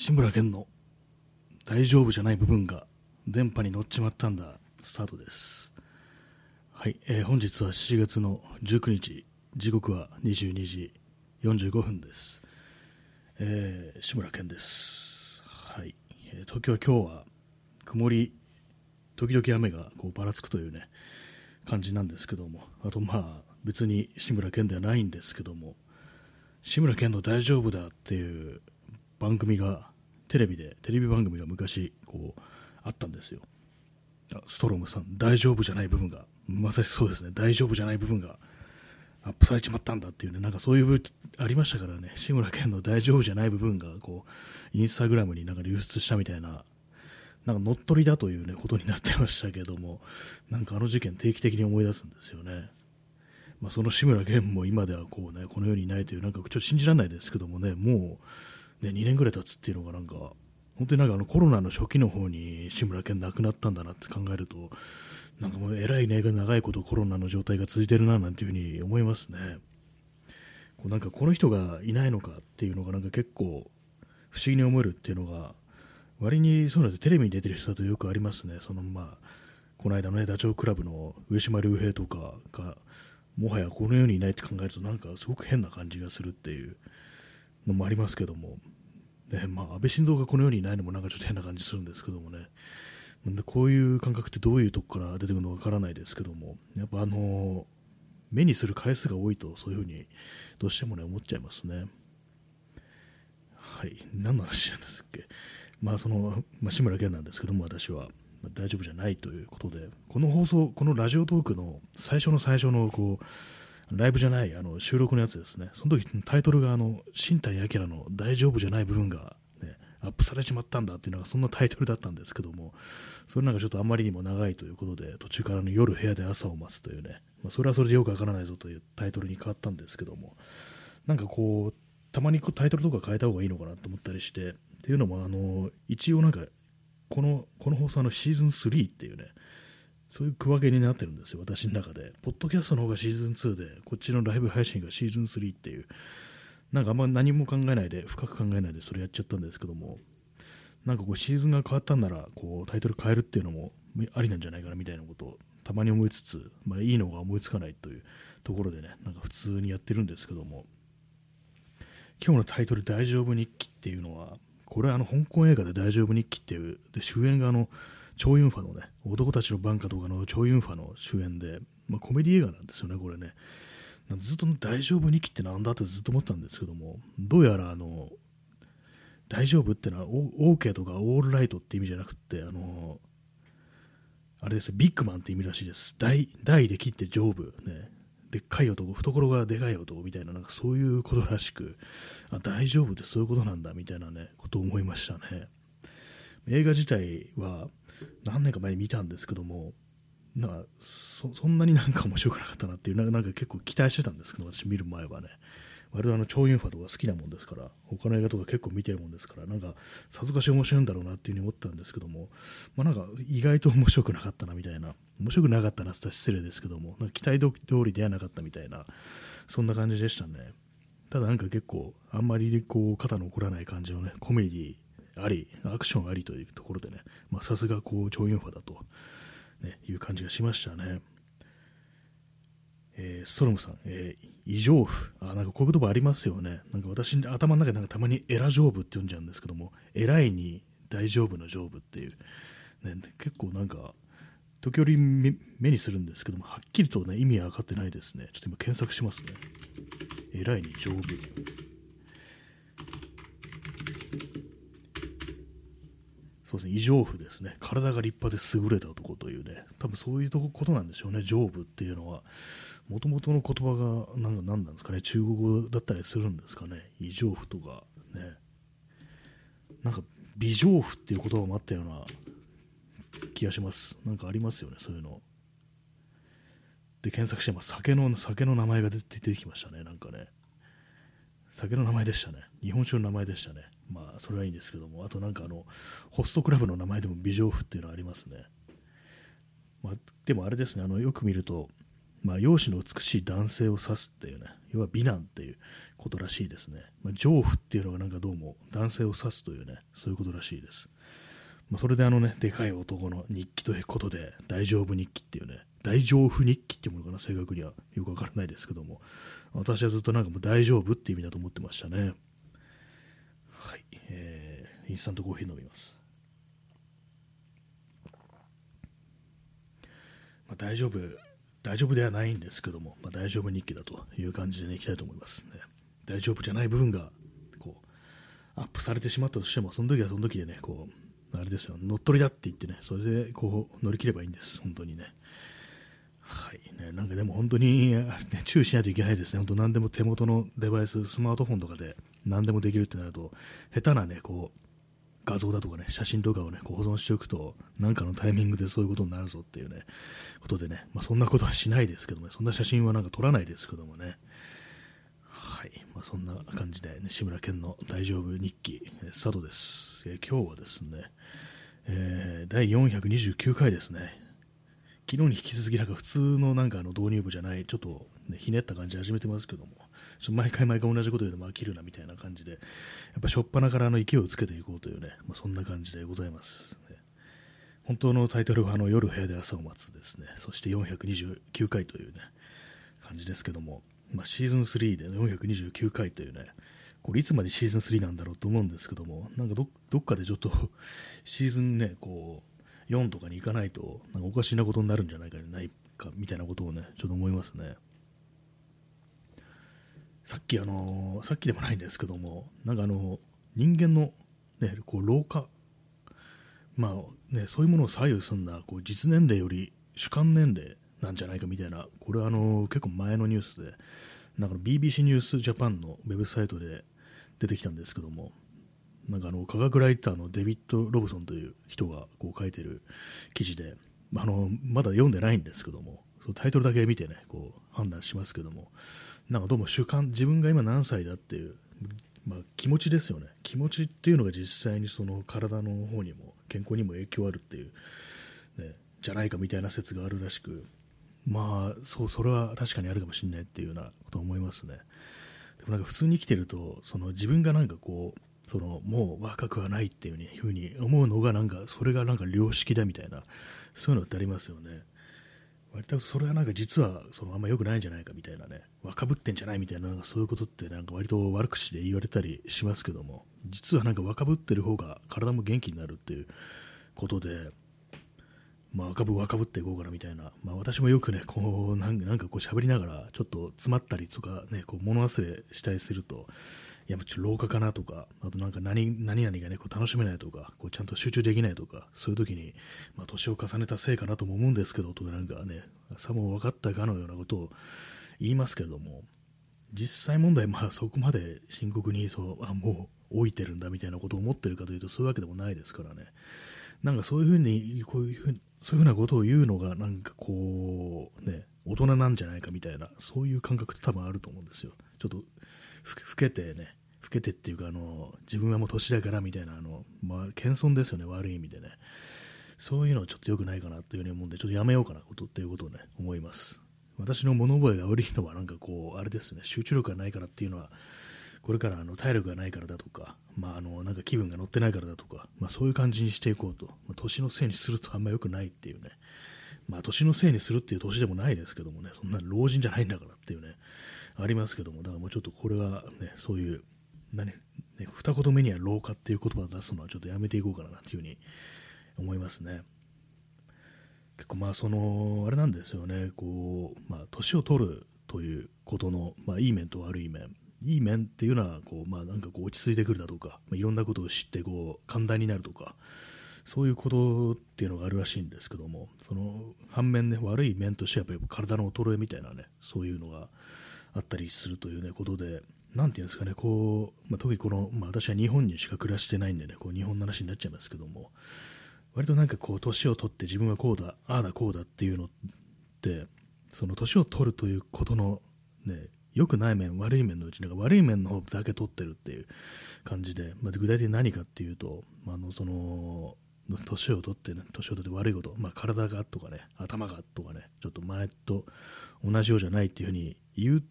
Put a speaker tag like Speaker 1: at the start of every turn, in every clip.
Speaker 1: 志村けんの大丈夫じゃない部分が電波に乗っちまったんだスタートです。はい、えー本日は7月の19日時刻は22時45分です、えー志村けんです。はい、えー東京は今日は曇り時々雨がこうばらつくというね感じなんですけども。あとまあ別に志村けんではないんですけども。志村けんの大丈夫だっていう番組がテレビでテレビ番組が昔こうあったんですよ。ストロムさん大丈夫じゃない部分がまさしそうですね。大丈夫じゃない部分がアップされちまったんだっていうねなんかそういう部ありましたからね。志村けんの大丈夫じゃない部分がこうインスタグラムになんか流出したみたいななんか乗っ取りだというねことになってましたけどもなんかあの事件定期的に思い出すんですよね。まあ、その志村けんも今ではこう、ね、この世にいないという、なんかちょっと信じられないですけどもね、もう、ね、2年ぐらい経つっていうのが、なんか、本当になんかあのコロナの初期の方に志村けん亡くなったんだなって考えると、なんかもうえらいね、長いことコロナの状態が続いてるななんていうふうに思いますね。こうなんかこの人がいないのかっていうのが、なんか結構不思議に思えるっていうのが、割にそうなんですテレビに出てる人だとよくありますね。そのまあこの間のね、ダチョウ倶楽部の上島竜兵とかが、もはやこの世にいないって考えるとなんかすごく変な感じがするっていうのもありますけども、ねまあ、安倍晋三がこの世にいないのもなんかちょっと変な感じするんですけどもね。でこういう感覚ってどういうとこから出てくるのかわからないですけどもやっぱあの目にする回数が多いとそういうふうにどうしてもね思っちゃいますね。はい。何の話なんですっけ？まあその、まあ、志村けんなんですけども私は。まあ大丈夫じゃないということで、この放送、このラジオトークの最初の最初のこうライブじゃないあの収録のやつですね、その時タイトルがあの新谷明の大丈夫じゃない部分が、ね、アップされちまったんだっていうのがそんなタイトルだったんですけども、それなんかちょっとあまりにも長いということで、途中からの夜部屋で朝を待つというね、まあ、それはそれでよくわからないぞというタイトルに変わったんですけども、なんかこう、たまにこうタイトルとか変えた方がいいのかなと思ったりして、っていうのも、あの一応なんかこのこの放送のシーズン3っていうね、そういう区分けになってるんですよ、私の中で。ポッドキャストの方がシーズン2で、こっちのライブ配信がシーズン3っていう、なんかあんま何も考えないで、深く考えないでそれやっちゃったんですけども、なんかこうシーズンが変わったんなら、こうタイトル変えるっていうのもありなんじゃないかなみたいなことをたまに思いつつ、まあいいのが思いつかないというところでね、なんか普通にやってるんですけども、今日のタイトル大丈夫日記っていうのは、これあの香港映画で大丈夫日記っていう、で主演があの、チョウ・ユンファのね、男たちのバンカとかのチョ・ユンファの主演で、まあ、コメディ映画なんですよね、これね。ずっと大丈夫日記ってなんだってずっと思ったんですけども、どうやらあの、大丈夫ってのは、オーケーとかオールライトって意味じゃなくて、あの、あれですビッグマンって意味らしいです。大、大で切って丈夫。ね。でっかい男、懐がでかい男みたいな、なんかそういうことらしく、あ大丈夫ってそういうことなんだみたいなね、ことを思いましたね。映画自体は何年か前に見たんですけども、なんかそんなになんか面白くなかったなっていう、なんか結構期待してたんですけど、私見る前はね。割とあの、超ユンファとか好きなもんですから、他の映画とか結構見てるもんですから、なんか、さぞかし面白いんだろうなっていうふうに思ったんですけども、まあなんか、意外と面白くなかったなみたいな、面白くなかったなって言ったら失礼ですけども、なんか期待通りではなかったみたいな、そんな感じでしたね。ただなんか結構、あんまりこう、肩の凝らない感じのね、コメディあり、アクションありというところでね、まさすがこう、超ユンファだと、ね、いう感じがしましたね。えーストロムさん、えー異常符。あ、なんかこういう言葉ありますよね。なんか私、頭の中でなんかたまにエラ丈夫って読んじゃうんですけども、偉いに大丈夫の丈夫っていう、ね、結構なんか、時折目にするんですけども、はっきりとね、意味は分かってないですね。ちょっと今検索しますね。偉いに丈夫。そうですね、異常符ですね。体が立派で優れた男というね、多分そういうとこことなんでしょうね、丈夫っていうのは。もともとの言葉がなんか何なんですかね、中国語だったりするんですかね、異常符とかね。なんか、微丈夫っていう言葉もあったような気がします。なんかありますよね、そういうの。で、検索してます。酒の、酒の名前が出て出てきましたね、なんかね。酒の名前でしたね。日本酒の名前でしたね。まあ、それはいいんですけども、あとなんかあの、ホストクラブの名前でも微丈夫っていうのはありますね。まあ、でもあれですね、あのよく見ると、まあ、容姿の美しい男性を指すっていうね、要は美男っていうことらしいですね。まあ、丈夫っていうのがなんかどうも男性を指すというね、そういうことらしいです。まあ、それであのね、でかい男の日記ということで、大丈夫日記っていうね、大丈夫日記っていうものかな、正確にはよくわからないですけども、私はずっとなんかもう大丈夫っていう意味だと思ってましたね。はい、えー、インスタントコーヒー飲みます。まあ、大丈夫、大丈夫ではないんですけども、まあ、大丈夫日記だという感じでね、いきたいと思いますね。大丈夫じゃない部分が、こう、アップされてしまったとしても、その時はその時でね、こう、あれですよ、乗っ取りだって言ってね、それでこう乗り切ればいいんです、本当にね。はいね、なんかでも本当に、ね、注意しないといけないですね、本当何でも手元のデバイス、スマートフォンとかで何でもできるってなると、下手なね、こう、画像だとかね、写真とかをね、こう保存しておくと、なんかのタイミングでそういうことになるぞっていうね、ことでね、まあ、そんなことはしないですけども、ね、そんな写真はなんか撮らないですけどもね、はい、まあ、そんな感じで、ね、志村けんの大丈夫日記、スタートです。え、今日はですね、えー、第429回ですね、昨日に引き続きなんか普通のなんかあの導入部じゃない、ちょっと、ね、ひねった感じで始めてますけども、毎回毎回同じこと言うと飽きるなみたいな感じで、やっぱ初っ端からあの勢いをつけていこうというね、まあ、そんな感じでございます、本当のタイトルはあの夜部屋で朝を待つですね、そして429回というね、感じですけども、まあ、シーズン3で429回というね、これいつまでシーズン3なんだろうと思うんですけども、なんかどどっかでちょっと シーズンね、こう、4とかに行かないと、なんかおかしなことになるんじゃないかないかみたいなことをね、ちょっと思いますね。さっきあのさっきでもないんですけども、なんかあの人間の、ね、こう老化、まあね、そういうものを左右するんだこう実年齢より主観年齢なんじゃないかみたいな、これはあの結構前のニュースで、なんか BBC ニュースジャパンのウェブサイトで出てきたんですけども、なんかあの科学ライターのデビッド・ロブソンという人がこう書いてる記事で、あのまだ読んでないんですけども、そのタイトルだけ見てね、こう判断しますけども、なんかどうも主観、自分が今何歳だっていう、まあ、気持ちですよね、気持ちっていうのが実際にその体の方にも健康にも影響あるっていう、ね、じゃないかみたいな説があるらしく、まあそうそれは確かにあるかもしれないっていうようなことを思いますね。でもなんか普通に生きてるとその自分がなんかこうそのもう若くはないっていうふうに思うのがなんかそれがなんか良識だみたいなそういうのってありますよね。割とそれはなんか実はそのあんま良くないんじゃないかみたいなね、若ぶってんじゃないみたいな、なんかそういうことってなんか割と悪口で言われたりしますけども、実はなんか若ぶってる方が体も元気になるっていうことで、まあ、若ぶ若ぶっていこうかなみたいな、まあ、私もよくね、こうなんかこう喋りながら、ちょっと詰まったりとか、ね、こう物忘れしたりすると、いや、ちょっと老化かなとか、あとなんか何何々がね、こう楽しめないとか、こうちゃんと集中できないとか、そういう時に、まあ、年を重ねたせいかなとも思うんですけど、とかなんかね、さも分かったかのようなことを言いますけれども、実際問題、まあそこまで深刻にそう、あ、もう老いてるんだみたいなことを思ってるかというと、そういうわけでもないですからね。なんかそういうふうに、こういうふうに、そういうふうなことを言うのが、なんかこう、ね、大人なんじゃないかみたいな、そういう感覚って多分あると思うんですよ。ちょっと、老けてね、老けてっていうかあの自分はもう年だからみたいなあの、まあ、謙遜ですよね悪い意味でね。そういうのはちょっと良くないかなというふうに思うんでちょっとやめようかなことっていうことをね思います。私の物覚えが悪いのはなんかこうあれですね集中力がないからっていうのはこれからあの体力がないからだとか、まあ、あのなんか気分が乗ってないからだとか、まあ、そういう感じにしていこうと、まあ、年のせいにするとあんま良くないっていうね、まあ、年のせいにするっていう年でもないですけどもね、そんな老人じゃないんだからっていうね、ありますけども、だからもうちょっとこれはね、そういう何、ね、二言目には老化っていう言葉を出すのはちょっとやめていこうかなというふうに思いますね。結構まあその、あれなんですよね、こう、まあ年を取るということの、まあいい面と悪い面。いい面っていうのは、こう、まあなんかこう落ち着いてくるだとか、まあ、いろんなことを知ってこう、寛大になるとか、そういうことっていうのがあるらしいんですけども、その反面ね、悪い面としてはやっぱり体の衰えみたいなね、そういうのがあったりするというね、ことで、なんていうんですかね、こう、まあ、特にこの、まあ、私は日本にしか暮らしてないんでね、こう日本の話になっちゃいますけども、割となんかこう、年を取って自分はこうだ、ああだこうだっていうのって、その年を取るということの、ね、良くない面、悪い面のうち、なんか悪い面の方だけ取ってるっていう感じで、まあ、具体的に何かっていうと、まあ、あのその年を取ってね、年を取って悪いこと、まあ、体がとかね、頭がとかね、ちょっと前と同じようじゃないっていうふうに言う、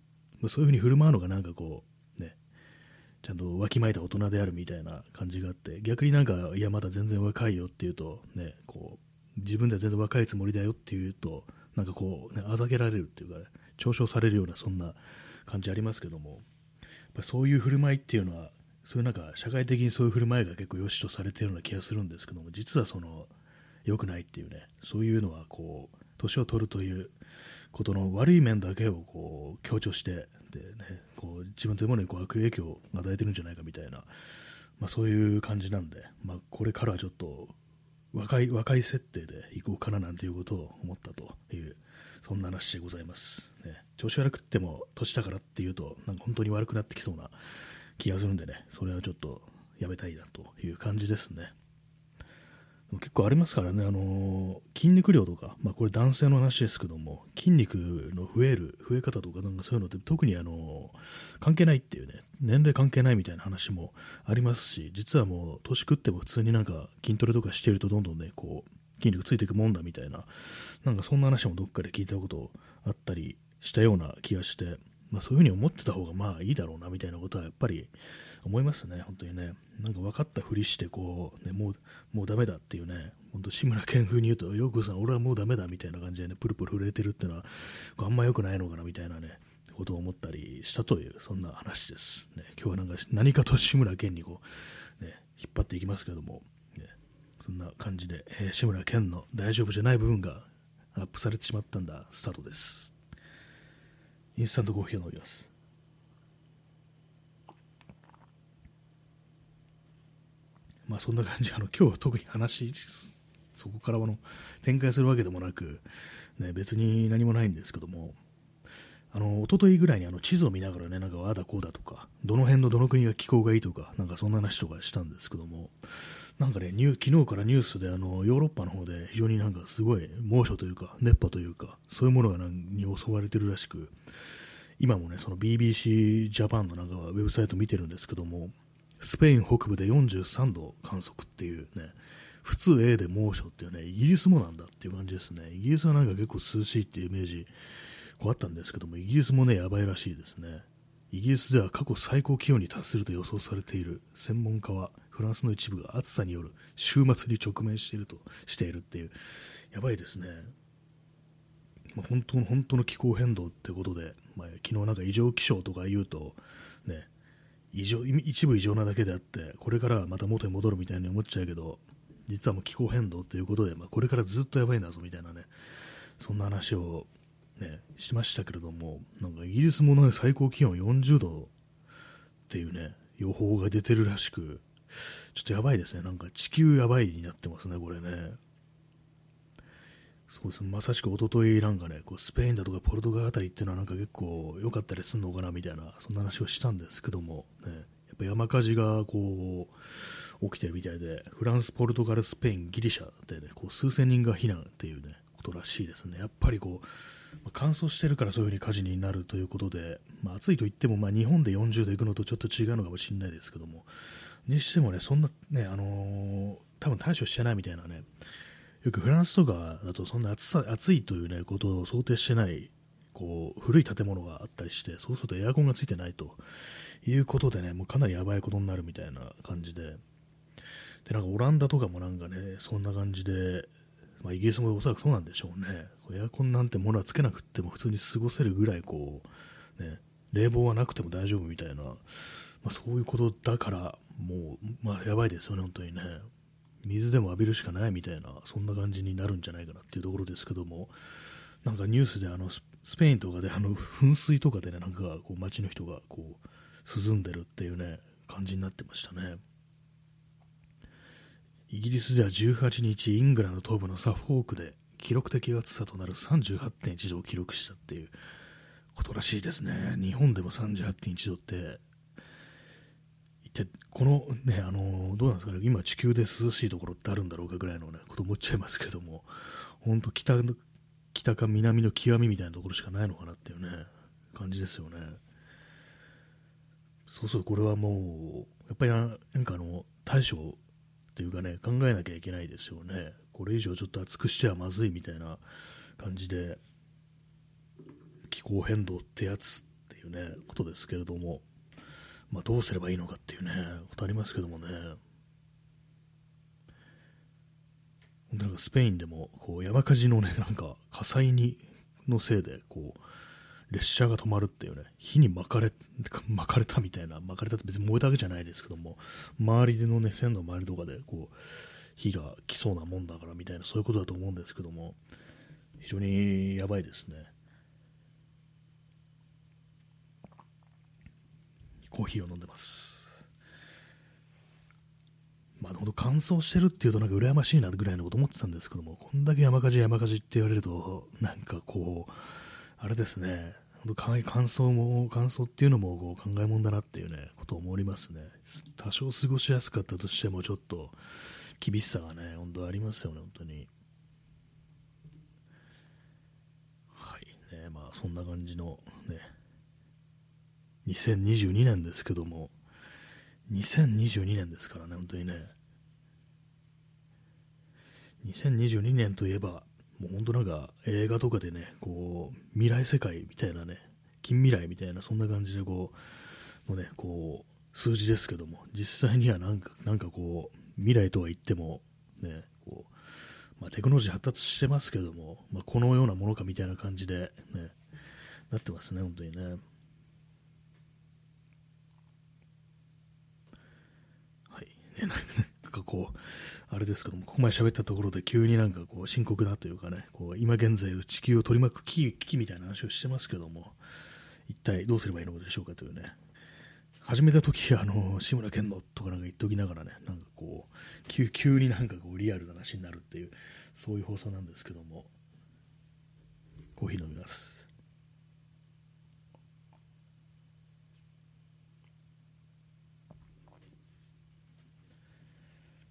Speaker 1: そういうふうに振る舞うのがなんかこう、ね、ちゃんとわきまえた大人であるみたいな感じがあって、逆になんか、いや、まだ全然若いよっていうと、ね、こう、自分では全然若いつもりだよっていうと、なんかこう、ね、あざけられるっていうか、ね、嘲笑されるような、そんな感じありますけども、やっぱそういう振る舞いっていうのは、そういうなんか社会的にそういう振る舞いが結構良しとされてるような気がするんですけども実はその良くないっていうねそういうのはこう年を取るということの悪い面だけをこう強調してで、ね、こう自分というものにこう悪影響を与えてるんじゃないかみたいな、まあ、そういう感じなんで、まあ、これからはちょっと若い若い設定でいこうかななんていうことを思ったというそんな話でございます、ね、調子悪くっても年だからっていうとなんか本当に悪くなってきそうな気がするんでね、それはちょっとやめたいなという感じですね。結構ありますからね、あのー、筋肉量とか、まあ、これ男性の話ですけども、筋肉の増える、増え方とか、なんかそういうのって特に、あのー、関係ないっていうね、年齢関係ないみたいな話もありますし、実はもう年食っても普通になんか筋トレとかしてるとどんどんね、こう、筋肉ついていくもんだみたいな、なんかそんな話もどっかで聞いたことあったりしたような気がして、まあ、そういうふうに思ってた方がまあいいだろうなみたいなことはやっぱり思いますね、本当にね。なんか分かったふりしてこう、ね、もうもうダメだっていうね、本当志村けん風に言うと、よくさん、俺はもうダメだみたいな感じでね、プルプル震えてるっていうのは、あんま良くないのかなみたいなね、ことを思ったりしたという、そんな話です。ね、今日はなんか何かと志村けんにこう、ね、引っ張っていきますけども、ね、そんな感じで、えー、志村けんの大丈夫じゃない部分がアップされてしまったんだ、スタートです。インスタントコーヒーを飲みます。まあそんな感じ、あの今日は特に話、そこからあの展開するわけでもなく、ね、別に何もないんですけども、あの一昨日ぐらいにあの地図を見ながらね、なんかああだこうだとか、どの辺のどの国が気候がいいとか、なんかそんな話とかしたんですけども、なんかね、昨日からニュースであのヨーロッパの方で非常になんかすごい猛暑というか、熱波というか、そういうものがに襲われてるらしく、今もね、その BBC ジャパンのなんかウェブサイト見てるんですけども、スペイン北部で43度観測っていうね、普通 A で猛暑っていうね、イギリスもなんだっていう感じですね。イギリスはなんか結構涼しいっていうイメージ、こうあったんですけども、イギリスもね、やばいらしいですね。イギリスでは過去最高気温に達すると予想されている専門家はフランスの一部が暑さによる週末に直面しているとしているっていう。やばいですね、まあ、本当の本当の気候変動ってことで、まあ、昨日なんか異常気象とか言うとね異常一部異常なだけであってこれからまた元に戻るみたいに思っちゃうけど実はもう気候変動ということで、まあ、これからずっとやばいんだぞみたいなねそんな話をね、しましたけれども、なんかイギリスも、ね、最高気温40度っていうね、予報が出てるらしく、ちょっとやばいですね、なんか地球やばいになってますね、これね。そうですまさしく一昨日なんかね、こうスペインだとかポルトガルあたりっていうのはなんか結構良かったりするのかなみたいな、そんな話をしたんですけども、ね、やっぱ山火事がこう起きてるみたいで、フランス、ポルトガル、スペイン、ギリシャでね、こう数千人が避難っていうね、ことらしいですね。やっぱりこう、ま乾燥してるからそういうふうに火事になるということで、まあ、暑いといっても、まあ、日本で40度いくのとちょっと違うのかもしれないですけども、にしてもね、そんなね、あのー、多分対処してないみたいなね、よくフランスとかだとそんな暑さ暑いという、ね、ことを想定してないこう古い建物があったりしてそうするとエアコンがついてないということでねもうかなりやばいことになるみたいな感じで。でなんかオランダとかもなんかねそんな感じでまあ、イギリスもおそらくそうなんでしょうね、エアコンなんてものはつけなくても普通に過ごせるぐらいこう、ね、冷房はなくても大丈夫みたいな、まあ、そういうことだから、もう、まあ、やばいですよね、本当にね。水でも浴びるしかないみたいな、そんな感じになるんじゃないかなっていうところですけども、なんかニュースであのスペインとかであの噴水とかでね、なんかこう街の人がこう涼んでるっていうね、感じになってましたね。イギリスでは18日、イングランド東部のサフォークで記録的暑さとなる38.1度を記録したっていうことらしいですね。日本でも38.1度って、一体このね、あのどうなんですかね、今地球で涼しいところってあるんだろうかぐらいのね、こと思っちゃいますけども、本当北の、北か南の極みみたいなところしかないのかなっていうね、感じですよね。そうそう、これはもう、やっぱりなんかあの、大将っていうかね、考えなきゃいけないですよね。これ以上ちょっと熱くしてはまずいみたいな感じで、気候変動ってやつっていうね、ことですけれども、まあ、どうすればいいのかっていうね、ことありますけどもね。なんかスペインでもこう山火事のね、なんか火災にのせいでこう列車が止まるっていうね、火に巻かれ巻かれたみたいな、巻かれたって別に燃えたわけじゃないですけども、周りでのね、線の周りとかでこう火が来そうなもんだからみたいな、そういうことだと思うんですけども、非常にやばいですね。コーヒーを飲んでます。まあ、本当乾燥してるっていうとなんか羨ましいなぐらいのこと思ってたんですけども、こんだけ山火事山火事って言われると、なんかこう、あれですね、本当乾燥も、乾燥っていうのもこう考えもんだなっていうね、ことを思いますね。多少過ごしやすかったとしても、ちょっと厳しさがね、本当ありますよね、本当に。はい、ね、まあそんな感じの、2022年ですけども、2022年ですからね、本当にね。2022年といえば、もう本当なんか映画とかでね、こう、未来世界みたいなね、近未来みたいな、そんな感じでこう、のね、こう、数字ですけども、実際にはなんか、なんかこう、未来とは言っても、ね、こう、まあ、テクノロジー発達してますけども、まあ、このようなものかみたいな感じで、ね、なってますね、本当にね。なんかこう、あれですけども、ここまで喋ったところで急になんかこう深刻だというかね、こう今現在地球を取り巻く危機みたいな話をしてますけども、一体どうすればいいのでしょうかというね、始めた時あの志村けんのとかなんか言っておきながらね、なんかこう急、急になんかこうリアルな話になるっていう、そういう放送なんですけども、コーヒー飲みます。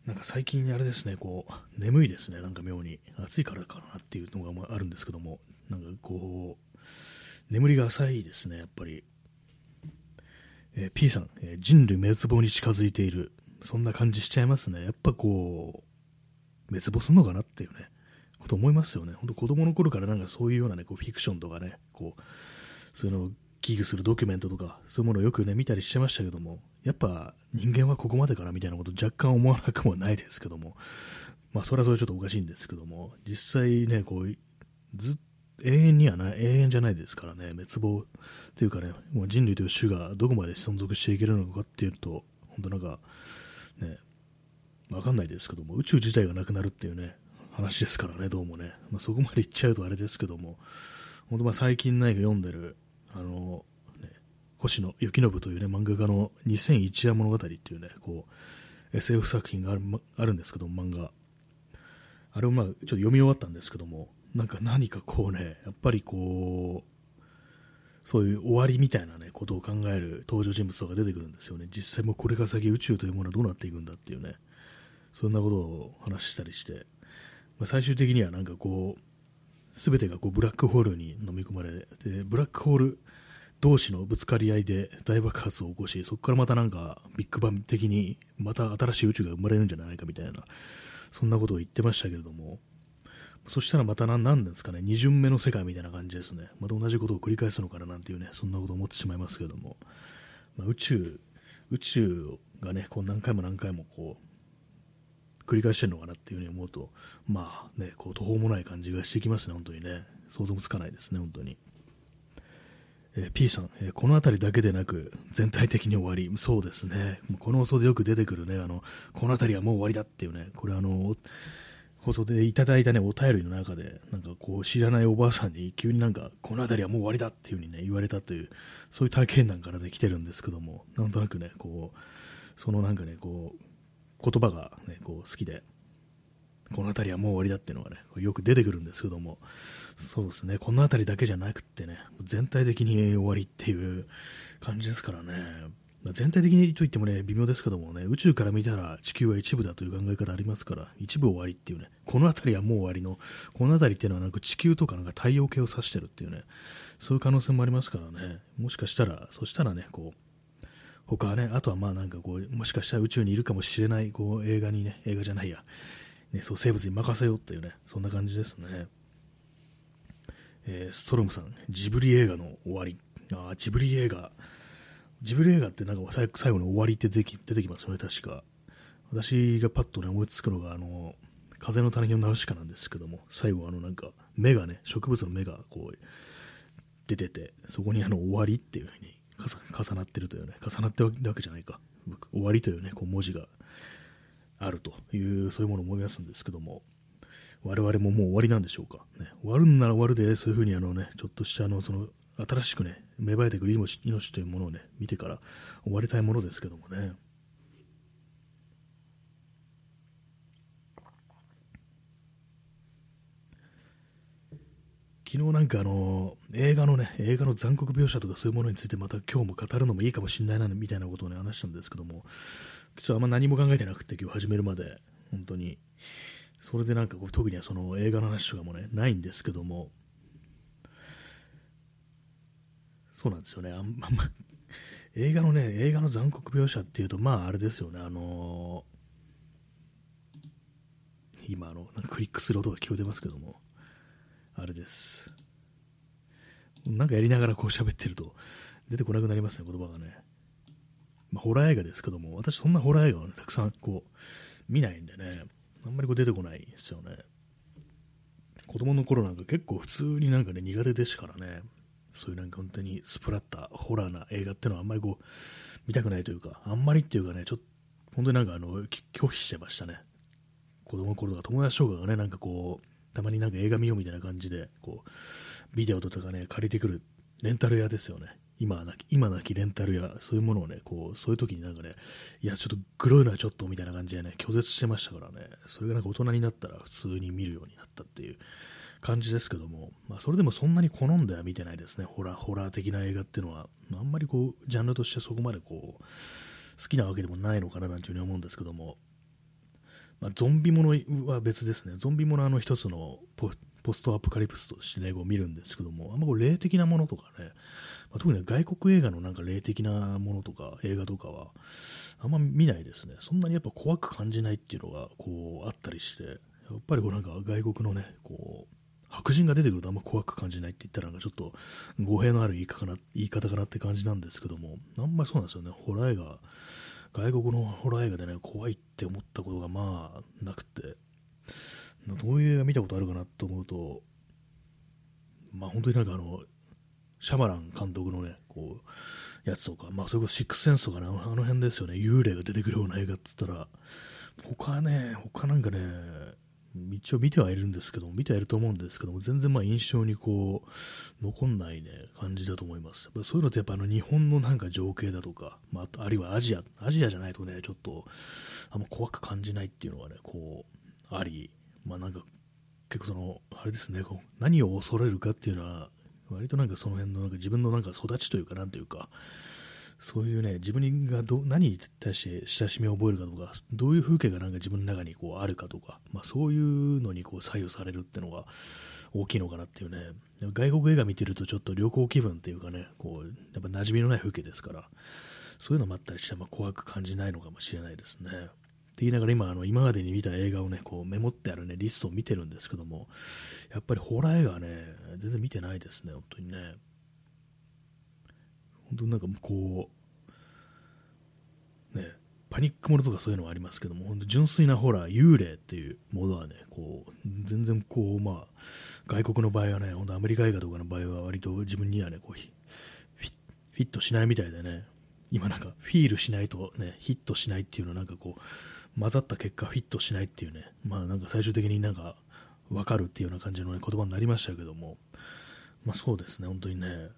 Speaker 1: なんか最近あれですね、こう、眠いですね、なんか妙に。暑いからかなっていうのがあるんですけども、なんかこう、眠りが浅いですね、やっぱり。えー、P さん、えー、人類滅亡に近づいている。そんな感じしちゃいますね。やっぱこう、滅亡するのかなっていうね、こと思いますよね。本当子供の頃からなんかそういうようなね、こうフィクションとかね、こう、そういうの危惧するドキュメントとか、そういうものをよくね、見たりしてましたけども、やっぱ人間はここまでかなみたいなこと若干思わなくもないですけども、まあ、それはそれちょっとおかしいんですけども、実際ね、こう、ずっと永遠にはない、永遠じゃないですからね、滅亡っていうかね、もう人類という種がどこまで存続していけるのかっていうと、本当なんか、ね、わかんないですけども、宇宙自体がなくなるっていうね、話ですからね、どうもね、まあ、そこまで言っちゃうとあれですけども、本当まあ最近何か読んでる、あの、ね、星野幸信というね、漫画家の2001夜物語っていうね、こう、SF 作品があるあるんですけど、漫画。あれをまあ、ちょっと読み終わったんですけども、なんか何かこうね、やっぱりこう、そういう終わりみたいなね、ことを考える登場人物とか出てくるんですよね。実際もこれから先宇宙というものはどうなっていくんだっていうね、そんなことを話したりして、まあ、最終的にはなんかこう、すべてがこうブラックホールに飲み込まれて、ブラックホール同士のぶつかり合いで大爆発を起こし、そこからまたなんかビッグバン的にまた新しい宇宙が生まれるんじゃないかみたいな、そんなことを言ってましたけれども、そしたらまた何なんですかね、二巡目の世界みたいな感じですね。また同じことを繰り返すのかななんていうね、そんなことを思ってしまいますけれども、まあ、宇宙、宇宙がね、こう何回も何回もこう、繰り返してるのかなっていうふうに思うと、まあね、こう途方もない感じがしてきますね、本当にね。想像もつかないですね、本当に。えー、P さん、えー、この辺りだけでなく、全体的に終わり。そうですね。この放送でよく出てくるね、あの、この辺りはもう終わりだっていうね、これあの、放送でいただいたね、お便りの中で、なんかこう、知らないおばあさんに急になんか、この辺りはもう終わりだっていう風にね、言われたという、そういう体験談からね、来てるんですけども、なんとなくね、こう、そのなんかね、こう、言葉が、ね、こう好きで、この辺りはもう終わりだっていうのがね、よく出てくるんですけども、そうですね、この辺りだけじゃなくってね、全体的に終わりっていう感じですからね、全体的にといってもね、微妙ですけどもね、宇宙から見たら地球は一部だという考え方ありますから、一部終わりっていうね、この辺りはもう終わりの、この辺りっていうのはなんか地球とかなんか太陽系を指してるっていうね、そういう可能性もありますからね、もしかしたら、そしたらね、こう、他はね、あとはまあなんかこう、もしかしたら宇宙にいるかもしれないこう映画にね、映画じゃないや、ね、そう生物に任せようっていうね、そんな感じですね。えー、ストロムさん、ジブリ映画の終わり。あジブリ映画。ジブリ映画ってなんか最後の終わりって出てき出てきますよね、確か。私がパッとね、思いつくのが、あの、風の谷のナウシカなんですけども、最後あのなんか、目がね、植物の目がこう、出てて、そこにあの、終わりっていうふうに重なってるというね、重なってるわけじゃないか。終わりというね、こう文字があるという、そういうものを思い出すんですけども、我々ももう終わりなんでしょうか。ね、終わるんなら終わるで、そういうふうにあのね、ちょっとしたあの、その、新しくね、芽生えてくる命というものをね、見てから終わりたいものですけどもね。昨日なんかあの映画のね映画の残酷描写とかそういうものについてまた今日も語るのもいいかもしれないなみたいなことをね話したんですけども実はあんま何も考えてなくて今日始めるまで本当にそれでなんかこう特にはその映画の話とかもねないんですけども。そうなんですよね。あんま映画のね映画の残酷描写っていうとまああれですよね。あのー、今あのなんかクリックする音が聞こえてますけども。あれです。なんかやりながらこう喋ってると出てこなくなりますね、言葉がね。まあ、ホラー映画ですけども、私そんなホラー映画を、ね、たくさんこう見ないんでね、あんまりこう出てこないですよね。子供の頃なんか結構普通になんかね、苦手でしたからね、そういうなんか本当にスプラッター、ホラーな映画っていうのはあんまりこう見たくないというか、あんまりっていうかね、ちょっと本当になんかあの拒否してましたね。子供の頃とか友達とかがね、なんかこう、たまになんか映画見ようみたいな感じで、こう、ビデオとかね、借りてくるレンタル屋ですよね。今なき、今なきレンタル屋、そういうものをね、こう、そういう時になんかね、いや、ちょっと黒いのはちょっとみたいな感じでね、拒絶してましたからね、それがなんか大人になったら普通に見るようになったっていう感じですけども、まあ、それでもそんなに好んでは見てないですね、ホラー、ホラー的な映画っていうのは、あんまりこう、ジャンルとしてそこまでこう、好きなわけでもないのかななんていうふうに思うんですけども、まあ、ゾンビものは別ですね。ゾンビものの一つのポポストアポカリプスとしてね、こう見るんですけども、あんまこう霊的なものとかね、まあ、特に外国映画のなんか霊的なものとか映画とかは、あんま見ないですね。そんなにやっぱ怖く感じないっていうのがこうあったりして、やっぱりこうなんか外国のね、こう、白人が出てくるとあんま怖く感じないって言ったらなんかちょっと語弊のある言い方かな言い方かなって感じなんですけども、あんまりそうなんですよね。ホラー映画外国のホラー映画でね、怖いって思ったことがまあなくて、どういう映画見たことあるかなと思うと、まあ本当になんかあの、シャマラン監督のね、こう、やつとか、まあそれこそシックスセンスとかね、あの辺ですよね、幽霊が出てくるような映画って言ったら、他ね、他なんかね、一応見てはいるんですけども、見てはいると思うんですけども、全然まあ印象にこう、残んないね、感じだと思います。そういうのってやっぱあの日本のなんか情景だとか、まあ、あるいはアジア、アジアじゃないとね、ちょっと、あんま怖く感じないっていうのがね、こう、あり、まあなんか、結構その、あれですね、こう何を恐れるかっていうのは、割となんかその辺のなんか自分のなんか育ちというか、なんというか、そういうね、自分がど何に対して親しみを覚えるかとか、どういう風景がなんか自分の中にこうあるかとか、まあ、そういうのにこう左右されるっていうのが大きいのかなっていうね、外国映画見てるとちょっと旅行気分っていうかね、こうやっぱ馴染みのない風景ですから、そういうのもあったりして、まあ、怖く感じないのかもしれないですね。って言いながら今、あの今までに見た映画をね、こうメモってあるね、リストを見てるんですけども、やっぱりホラー映画はね、全然見てないですね、本当にね。本当になんかこう、ね、パニックものとかそういうのはありますけども、本当純粋なホラー、幽霊っていうものはね、こう、全然こう、まあ、外国の場合はね、本当アメリカ映画とかの場合は割と自分にはね、こうフィットしないみたいでね、今なんかフィールしないとね、ヒットしないっていうのはなんかこう、混ざった結果フィットしないっていうね、まあなんか最終的になんか分かるっていうような感じの、ね、言葉になりましたけども、まあそうですね、本当にね、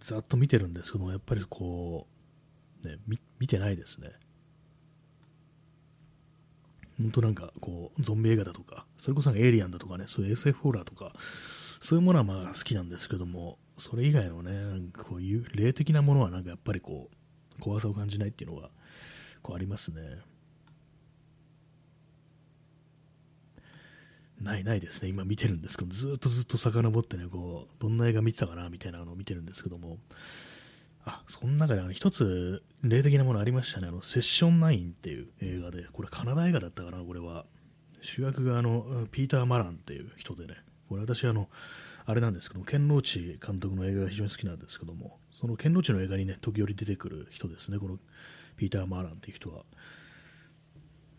Speaker 1: ざっと見てるんですけども、やっぱりこう、ね、見てないですね。本当なんかこう、ゾンビ映画だとか、それこそエイリアンだとかね、そういう SF ホラーとか、そういうものはまあ好きなんですけども、それ以外のね、なんかこういう霊的なものはなんかやっぱりこう、怖さを感じないっていうのが、こうありますね。ないないですね、今見てるんですけど、ずっとずっと遡ってね、こう、どんな映画見てたかなみたいなのを見てるんですけども、あ、その中であの一つ例的なものありましたね。あの、セッション9っていう映画で、これカナダ映画だったかな、これは。主役があの、ピーター・マランっていう人でね、これ私あの、あれなんですけども、ケンローチ監督の映画が非常に好きなんですけども、そのケンローチの映画にね、時折出てくる人ですね、このピーター・マーランっていう人は。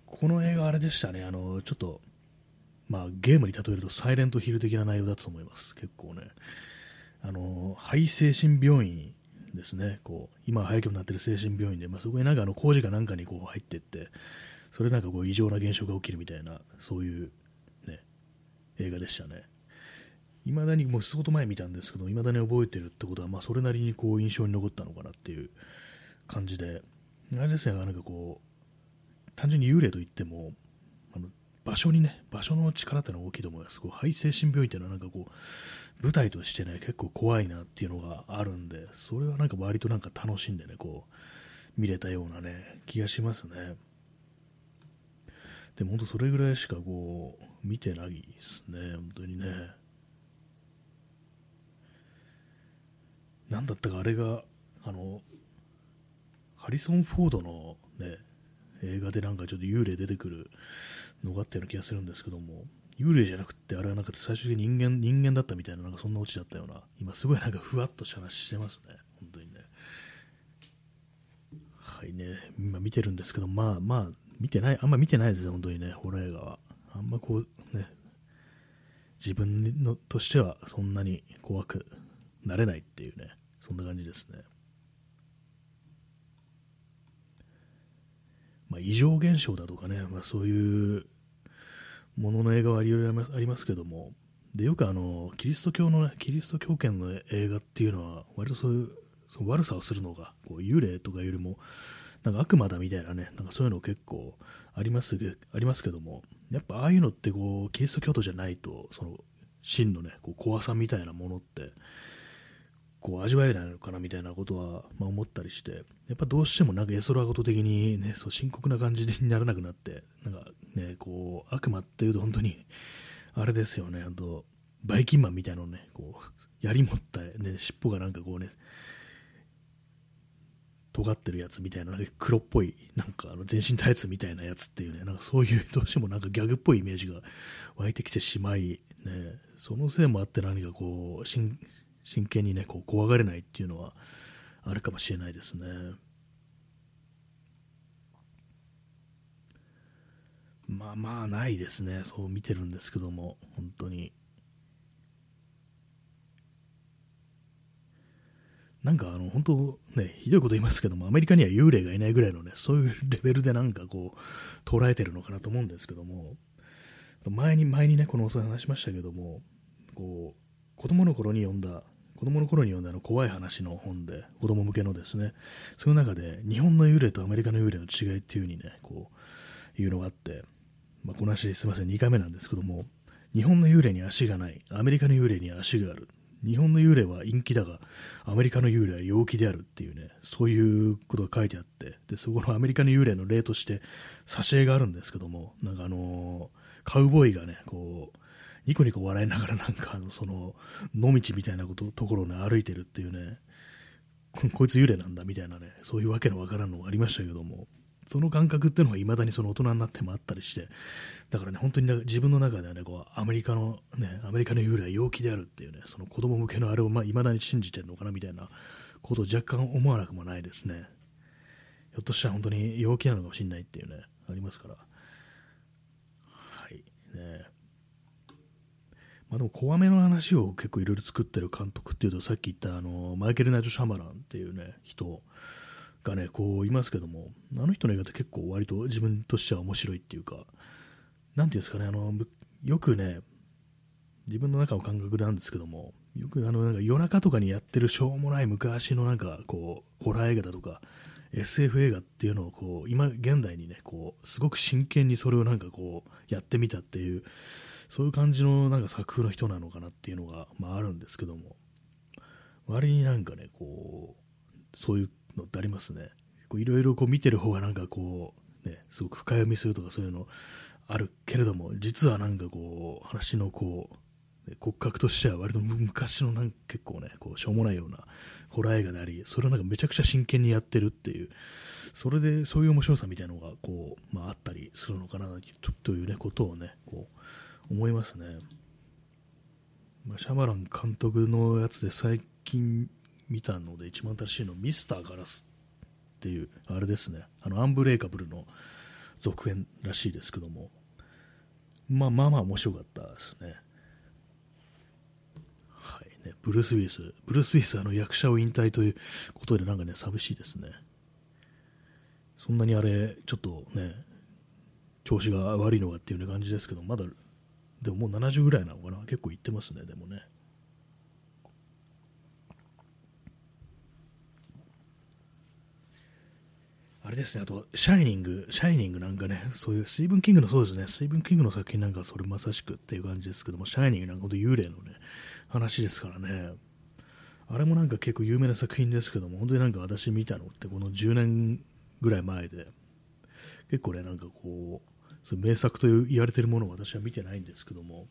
Speaker 1: この映画あれでしたね、あの、ちょっと、まあ、ゲームに例えるとサイレントヒル的な内容だったと思います、結構ね。あの、肺精神病院ですね、こう、今廃墟になってる精神病院で、まあ、そこになんかあの工事かなんかにこう入っていって、それなんかこう異常な現象が起きるみたいな、そういうね、映画でしたね。いまだにもう相当前見たんですけど、いまだに覚えてるってことは、まあ、それなりにこう印象に残ったのかなっていう感じで、あれですね、なんかこう、単純に幽霊といっても、場所にね、場所の力っていうのは大きいと思います。こう肺精神病院っていうのはなんかこう、舞台としてね、結構怖いなっていうのがあるんで、それはなんか割となんか楽しんでね、こう、見れたようなね、気がしますね。でも本当それぐらいしかこう、見てないですね、本当にね。なんだったかあれが、あの、ハリソン・フォードのね、映画でなんかちょっと幽霊出てくるのがあったような気がするんですけども、幽霊じゃなくて、あれはなんか最終的に人間人間だったみたいな、なんかそんなオチだったような、今すごいなんかふわっとした話してますね、本当にね。はいね、今見てるんですけど、まあまあ、見てない、あんま見てないですね、本当にね、ホラー映画は。あんまこう、ね、自分のとしてはそんなに怖くなれないっていうね、そんな感じですね。まあ、異常現象だとかね、まあ、そういうものの映画はいろいろありますけども、でよくあのキリスト教の、ね、キリスト教圏の映画っていうのは、割とそういうその悪さをするのがこう幽霊とかよりもなんか悪魔だみたいなね、なんかそういうの結構ありますありますけども、やっぱああいうのってこうキリスト教徒じゃないと、その真のね、こう怖さみたいなものって、こう味わえないのかなみたいなことは、まあ、思ったりして、やっぱどうしてもなんか絵空事的に、ね、そう深刻な感じにならなくなって、なんかね、こう悪魔っていうと本当に、あれですよね、あとバイキンマンみたいなのね、こう槍持った、ね、尻尾がなんかこうね、尖ってるやつみたいな、なんか黒っぽい、なんかあの全身タイツみたいなやつっていうね、なんかそういうどうしてもなんかギャグっぽいイメージが湧いてきてしまい、ね、そのせいもあって何かこう、真剣にね、こう怖がれないっていうのはあるかもしれないですね。まあまあないですね、そう見てるんですけども、本当に。なんかあの本当ね、ひどいこと言いますけども、アメリカには幽霊がいないぐらいのね、そういうレベルでなんかこう、捉えてるのかなと思うんですけども、前に、前にね、このお話しましたけども、こう、子供の頃に読んだ子供の頃に読んだの怖い話の本で、子供向けのですね、その中で日本の幽霊とアメリカの幽霊の違いっていう風にね、こう、いうのがあって、まあ、この話すいません、2回目なんですけども、日本の幽霊に足がない、アメリカの幽霊に足がある。日本の幽霊は陰気だが、アメリカの幽霊は陽気であるっていうね、そういうことが書いてあって、で、そこのアメリカの幽霊の例として、挿絵があるんですけども、なんかあのー、カウボーイがね、こう、ニコニコ笑いながらなんかその野道みたいなことところを、ね、歩いてるっていうね こいつ幽霊なんだみたいなねそういうわけのわからんのがありましたけどもその感覚っていうのがいまだにその大人になってもあったりしてだからね本当に自分の中ではねこうアメリカのねアメリカの幽霊は陽気であるっていうねその子供向けのあれをまあ未だに信じてるのかなみたいなことを若干思わなくもないですね。ひょっとしたら本当に陽気なのかもしれないっていうねありますから。はい。ね。まあ、でも怖めの話を結構いろいろ作ってる監督っていうとさっき言ったあのマイケル・ナイト・シャマランっていうね人がねこういますけどもあの人の映画って結構割と自分としては面白いっていうかなんていうんですかねあのよくね自分の中の感覚なんですけどもよくあのなんか夜中とかにやってるしょうもない昔のなんかこうホラー映画だとか SF 映画っていうのをこう今現代にねこうすごく真剣にそれをなんかこうやってみたっていうそういう感じのなんか作風の人なのかなっていうのが、まあ、あるんですけども、割になんかね、こう、そういうのってありますね。いろいろ見てる方がなんかこう、ね、すごく深読みするとかそういうのあるけれども、実はなんかこう、話のこう、骨格としては割と昔のなんか結構ね、こうしょうもないようなホラー映画であり、それをなんかめちゃくちゃ真剣にやってるっていう、それでそういう面白さみたいなのがこう、まあ、あったりするのかなというね、ことをね、こう思いますね。まあ、シャマラン監督のやつで最近見たので一番新しいのミスターガラスっていうあれですねあのアンブレイカブルの続編らしいですけども。まあまあまあ面白かったですね。はいね。ブルース・ウィリス。ブルース・ウィリスあの役者を引退ということでなんかね寂しいですね。そんなにあれちょっとね調子が悪いのかっていう、ね、感じですけどまだでももう70ぐらいなのかな？結構いってますねでもね。あれですね、あと、シャイニング、シャイニングなんかね、そういう、スティーブン・キングのそうですね、スティーブン・キングの作品なんかそれまさしくっていう感じですけども、シャイニングなんか本当幽霊のね、話ですからね、あれもなんか結構有名な作品ですけども、本当になんか私見たのってこの10年ぐらい前で、結構ね、なんかこう、そう名作と言われているものを私は見てないんですけども、やっ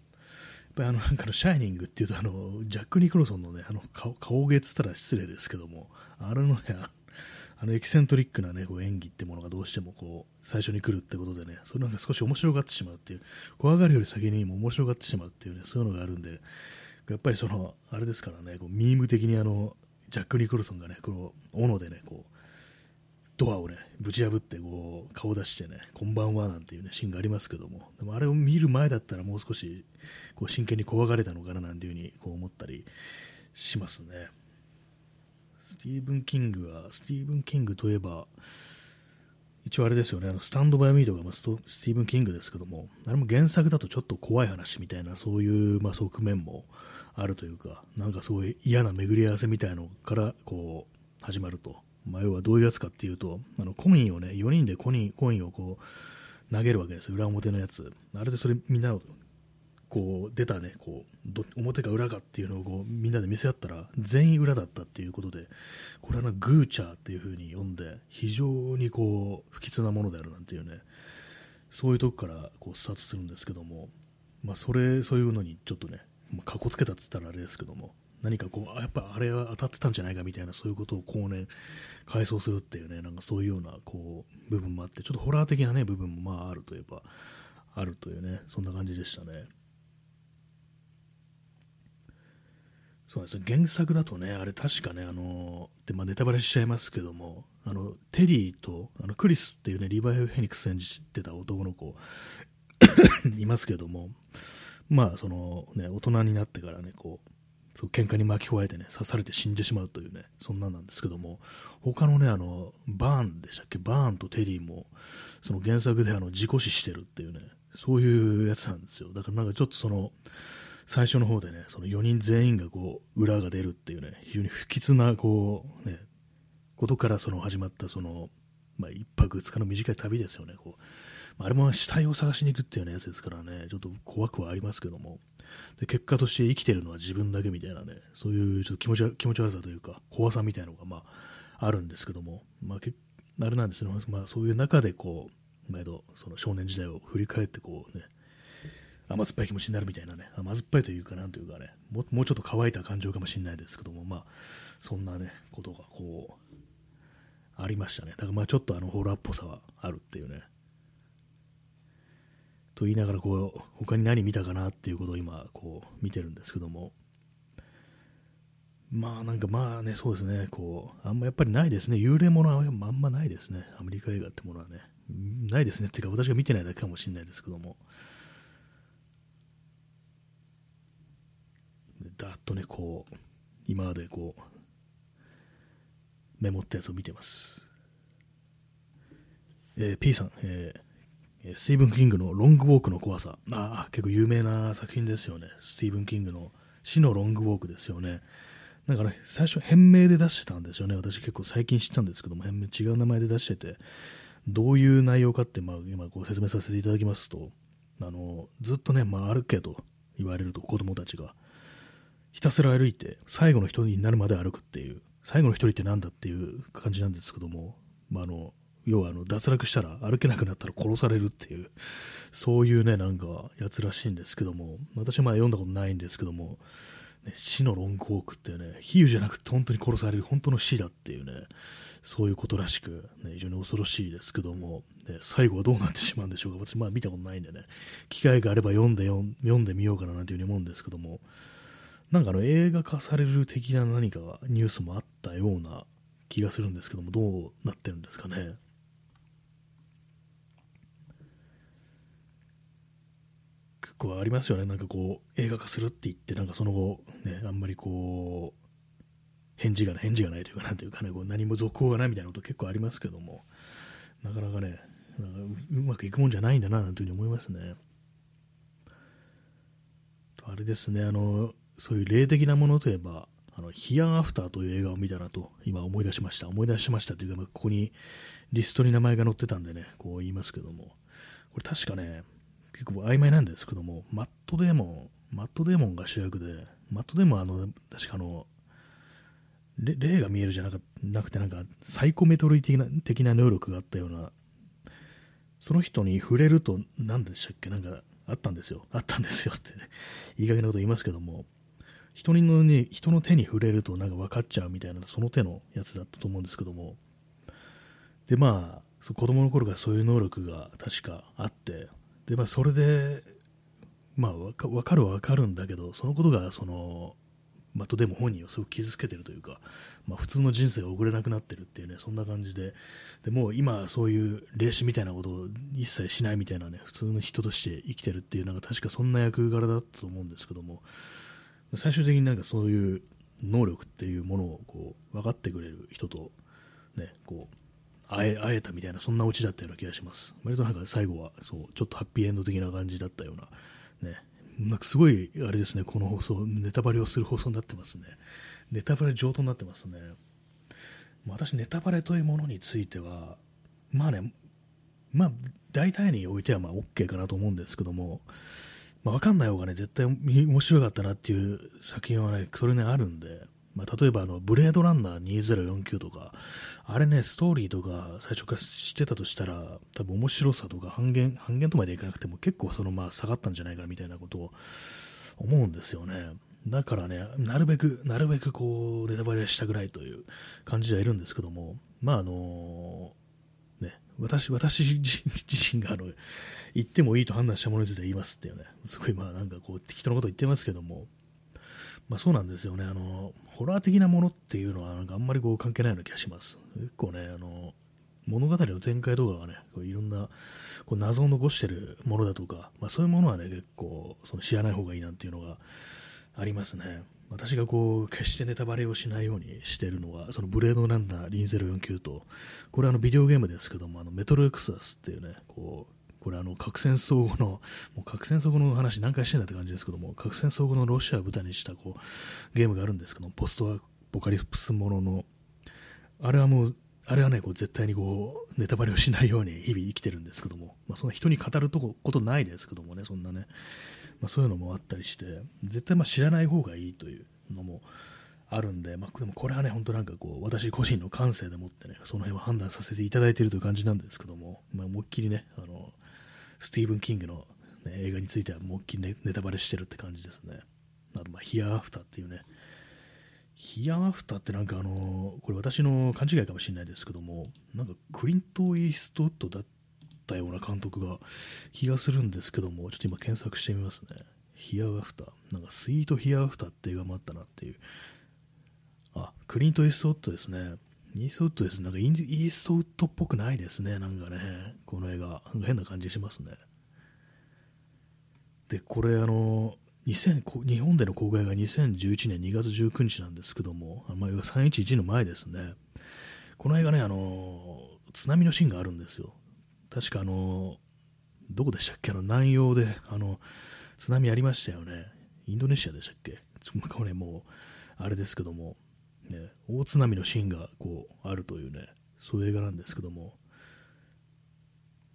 Speaker 1: ぱりあのなんかのシャイニングっていうとあのジャック・ニクロソンのねあの顔顔芸っつったら失礼ですけどもあれのねあのエキセントリックな、ね、こう演技ってものがどうしてもこう最初に来るってことでね、それなんか少し面白がってしまうっていう、怖がるより先にも面白がってしまうっていうね、そういうのがあるんで、やっぱりその、あれですからね、こうミーム的にあの、ジャック・ニコルソンがね、この、斧でね、こう、ドアをね、ぶち破ってこう、顔出してね、こんばんはなんていうね、シーンがありますけども、でもあれを見る前だったらもう少し、こう、真剣に怖がれたのかななんていうふうに、こう思ったりしますね。スティーブン・キングは、スティーブン・キングといえば、一応あれですよね、あのスタンド・バイ・ミーとか、まあ、スティーブン・キングですけども、あれも原作だとちょっと怖い話みたいな、そういう、まあ、側面もあるというか、なんかそういう嫌な巡り合わせみたいのからこう始まると、まあ、要はどういうやつかっていうと、あのコインをね、4人でコインコインをこう投げるわけですよ、裏表のやつ。あれでそれみんなこう出たねこう表か裏かっていうのをこうみんなで見せ合ったら全員裏だったっていうことでこれはグーチャーっていう風に読んで非常にこう不吉なものであるなんていうねそういうとこからこうスタートするんですけども、まあ、それそういうのにちょっとねまあかっこつけたっつったらあれですけども何かこうやっぱあれは当たってたんじゃないかみたいなそういうことを後年回想するっていうねなんかそういうようなこう部分もあってちょっとホラー的なね部分もまああるといえばあるというねそんな感じでしたね。そうです原作だとね、あれ確かね、あのでまあ、ネタバレしちゃいますけども、あのテリーとあのクリスっていうね、リヴァイ・フェニックス演じてた男の子 いますけども、まあ、そのね、大人になってからね、こう、そう喧嘩に巻き込まれてね、刺されて死んでしまうというね、そんなんなんですけども、他のね、あの、バーンでしたっけ、バーンとテリーも、その原作であの事故死してるっていうね、そういうやつなんですよ。だからなんかちょっとその、最初の方でね、その4人全員がこう、裏が出るっていうね、非常に不吉な、こう、ね、ことからその始まったその、まあ、1泊2日の短い旅ですよね、こう。あれも死体を探しに行くっていうようなやつですからね、ちょっと怖くはありますけども、で結果として生きてるのは自分だけみたいなね、そういうちょっと気持ち気持ち悪さというか、怖さみたいなのが、まあ、あるんですけども、まあ、けあれなんですね、まあ、そういう中でこう、毎度その少年時代を振り返ってこうね、甘酸っぱい気持ちになるみたいなね、甘酸っぱいというか、なんというかね、ももうちょっと乾いた感情かもしれないですけども、まあ、そんなね、ことがこう、ありましたね。だからまあちょっとあのホラーっぽさはあるっていうね。と言いながらこう、他に何見たかなっていうことを今、こう、見てるんですけども、まあなんかまあね、そうですね、こう、あんまやっぱりないですね。幽霊ものはあんまないですね。アメリカ映画ってものはね。ないですね。っていうか私が見てないだけかもしれないですけども。ざっとね、こう、今までこう、メモったやつを見てます。えー、P さん、えー、スティーブン・キングのロングウォークの怖さ。ああ、結構有名な作品ですよね。スティーブン・キングの死のロングウォークですよね。だから、ね、最初変名で出してたんですよね。私結構最近知ったんですけども、変名違う名前で出してて、どういう内容かって、まあ、今ご説明させていただきますと、あの、ずっとね、まあ、歩けと言われると子供たちが、ひたすら歩いて最後の一人になるまで歩くっていう最後の一人って何だっていう感じなんですけども、まあ、あの要はあの脱落したら歩けなくなったら殺されるっていう、そういうね、なんかやつらしいんですけども、私はまあ読んだことないんですけども、ね、死のロングウォークっていうね、比喩じゃなくて本当に殺される、本当の死だっていうね、そういうことらしく、ね、非常に恐ろしいですけども、ね、最後はどうなってしまうんでしょうか、私、まあ見たことないんでね、機会があれば読んで読んでみようかななんていうふうに思うんですけども、なんかあの映画化される的な何かニュースもあったような気がするんですけども、どうなってるんですかね。構ありますよね、なんかこう、映画化するって言って、なんかその後、ね、あんまりこう、返事がない、返事がないというか、なんていうかね、こう何も続行がないみたいなこと結構ありますけども、なかなかね、なんかうまくいくもんじゃないんだな、なんていうふうに思いますね。あれですね、あの、そういう霊的なものといえば、あのヒアンアフターという映画を見たなと今思い出しました。思い出しましたというか、まここにリストに名前が載ってたんでね、こう言いますけども、これ確かね、結構曖昧なんですけども、マットデーモン、マットデーモンが主役で、マットデーモンはあの、確かあの、霊が見えるじゃななくて、なんか、サイコメトリー的な的な能力があったような、その人に触れると、何でしたっけ、なんか、あったんですよ。あったんですよって、ね、いい加減なこと言いますけども、人のに人の手に触れるとなんか分かっちゃうみたいな、その手のやつだったと思うんですけども、で、まあ、子供の頃からそういう能力が確かあって、で、まあ、それで、まあ、分かるは分かるんだけど、そのことが、その、まあ、とでも本人をすごく傷つけてるというか、まあ、普通の人生を送れなくなってるっていうね、そんな感じで、でも今、そういう霊視みたいなことを一切しないみたいなね、普通の人として生きてるっていう、なんか確かそんな役柄だったと思うんですけども、最終的になんかそういう能力っていうものをこう分かってくれる人と、ね、こう会え会えたみたいな、そんなオチだったような気がします。割となんか最後はそうちょっとハッピーエンド的な感じだったような、ね、なんかすごい、あれですね、この放送、ネタバレをする放送になってますね。ネタバレ上等になってますね。私、ネタバレというものについては、まあね、まあ、大体においてはまあ OK かなと思うんですけども、まあ、分かんない方がね、絶対面白かったなっていう作品はね、それね、あるんで、まあ、例えばあの、ブレードランナー2049とか、あれね、ストーリーとか最初から知ってたとしたら、多分面白さとか半減、半減とまでいかなくても結構そのまあ下がったんじゃないかみたいなことを思うんですよね。だからね、なるべく、なるべくこう、ネタバレしたくないという感じではいるんですけども、まああのね、私、私自身があの、言ってもいいと判断したものについて言いますっていうね、すごいまあなんかこう、適当なこと言ってますけども、まあ、そうなんですよねあの、ホラー的なものっていうのはなんかあんまりこう関係ないような気がします。結構ね、あの物語の展開とかがね、こういろんなこう謎を残してるものだとか、まあ、そういうものはね、結構その知らない方がいいなんていうのがありますね。私がこう決してネタバレをしないようにしているのは、そのブレードランナー2049と、これはあのビデオゲームですけども、あのメトロエクサスっていうね、こうこれあの核戦争後の、もう核戦争後の話何回してんだって感じですけども、核戦争後のロシアを舞台にしたこうゲームがあるんですけど、ポストアポカリプスものの、あれはもう、あれはね、こう絶対にこうネタバレをしないように日々生きてるんですけども、まあ、その人に語るとこことないですけどもね、そんなね、まあ、そういうのもあったりして、絶対まあ知らない方がいいというのもあるんで、まあ、でもこれはね、本当なんかこう、私個人の感性でもってね、その辺を判断させていただいているという感じなんですけども、まあ、思いっきりね、あの、スティーブン・キングの、ね、映画についてはもうっきりネタバレしてるって感じですね。あと、まあ、ヒア・アフターっていうね、ヒア・アフターってなんかあの、これ私の勘違いかもしれないですけども、なんかクリント・イーストウッドだったような監督が気がするんですけども、ちょっと今検索してみますね。ヒア・アフター。なんかスイート・ヒア・アフターって映画もあったなっていう。あ、クリント・イーストウッドですね。イーストウッドです。なんかイーストウッドっぽくないですね、なんかね、この映画。変な感じしますね。で、これ、あの、2000日本での公開が2011年2月19日なんですけども、まあ、311の前ですね。この映画ね、あの、津波のシーンがあるんですよ。確かあの、どこでしたっけ？あの、南洋で、あの、津波ありましたよね。インドネシアでしたっけ？これもう、あれですけども、ね、大津波のシーンがこうあるというね、そういう映画なんですけども、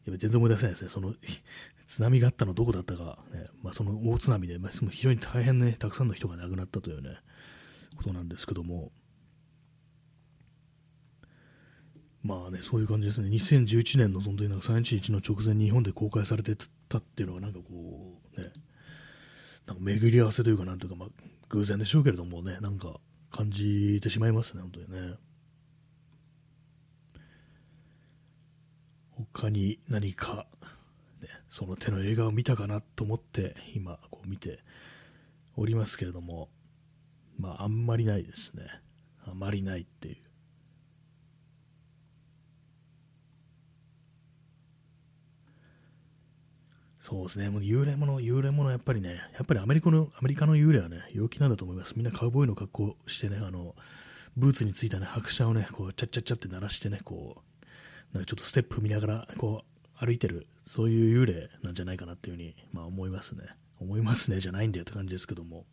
Speaker 1: や全然思い出せないですね、その津波があったのどこだったか、ね。まあ、その大津波で、まあ、非常に大変ね、たくさんの人が亡くなったというね、ことなんですけども、まあね、そういう感じですね。2011年のその時なんか311の直前に日本で公開されてたっていうのはなんかこう、ね、なんか巡り合わせというかなんというか、まあ、偶然でしょうけれどもね、なんか感じてしまいますね、本当にね。他に何か、ね、その手の映画を見たかなと思って今こう見ておりますけれども、まああんまりないですね。あまりないっていう。そうですね、もう幽霊もの、幽霊ものやっぱりね、やっぱりアメリカのアメリカの幽霊はね、陽気なんだと思います。みんなカウボーイの格好してね、あのブーツについたね、拍車をね、こう、チャッチャッチャって鳴らしてね、こう、なんかちょっとステップ見ながら、こう、歩いてる、そういう幽霊なんじゃないかなっていうふうに、まあ思いますね。思いますね、じゃないんだよって感じですけども。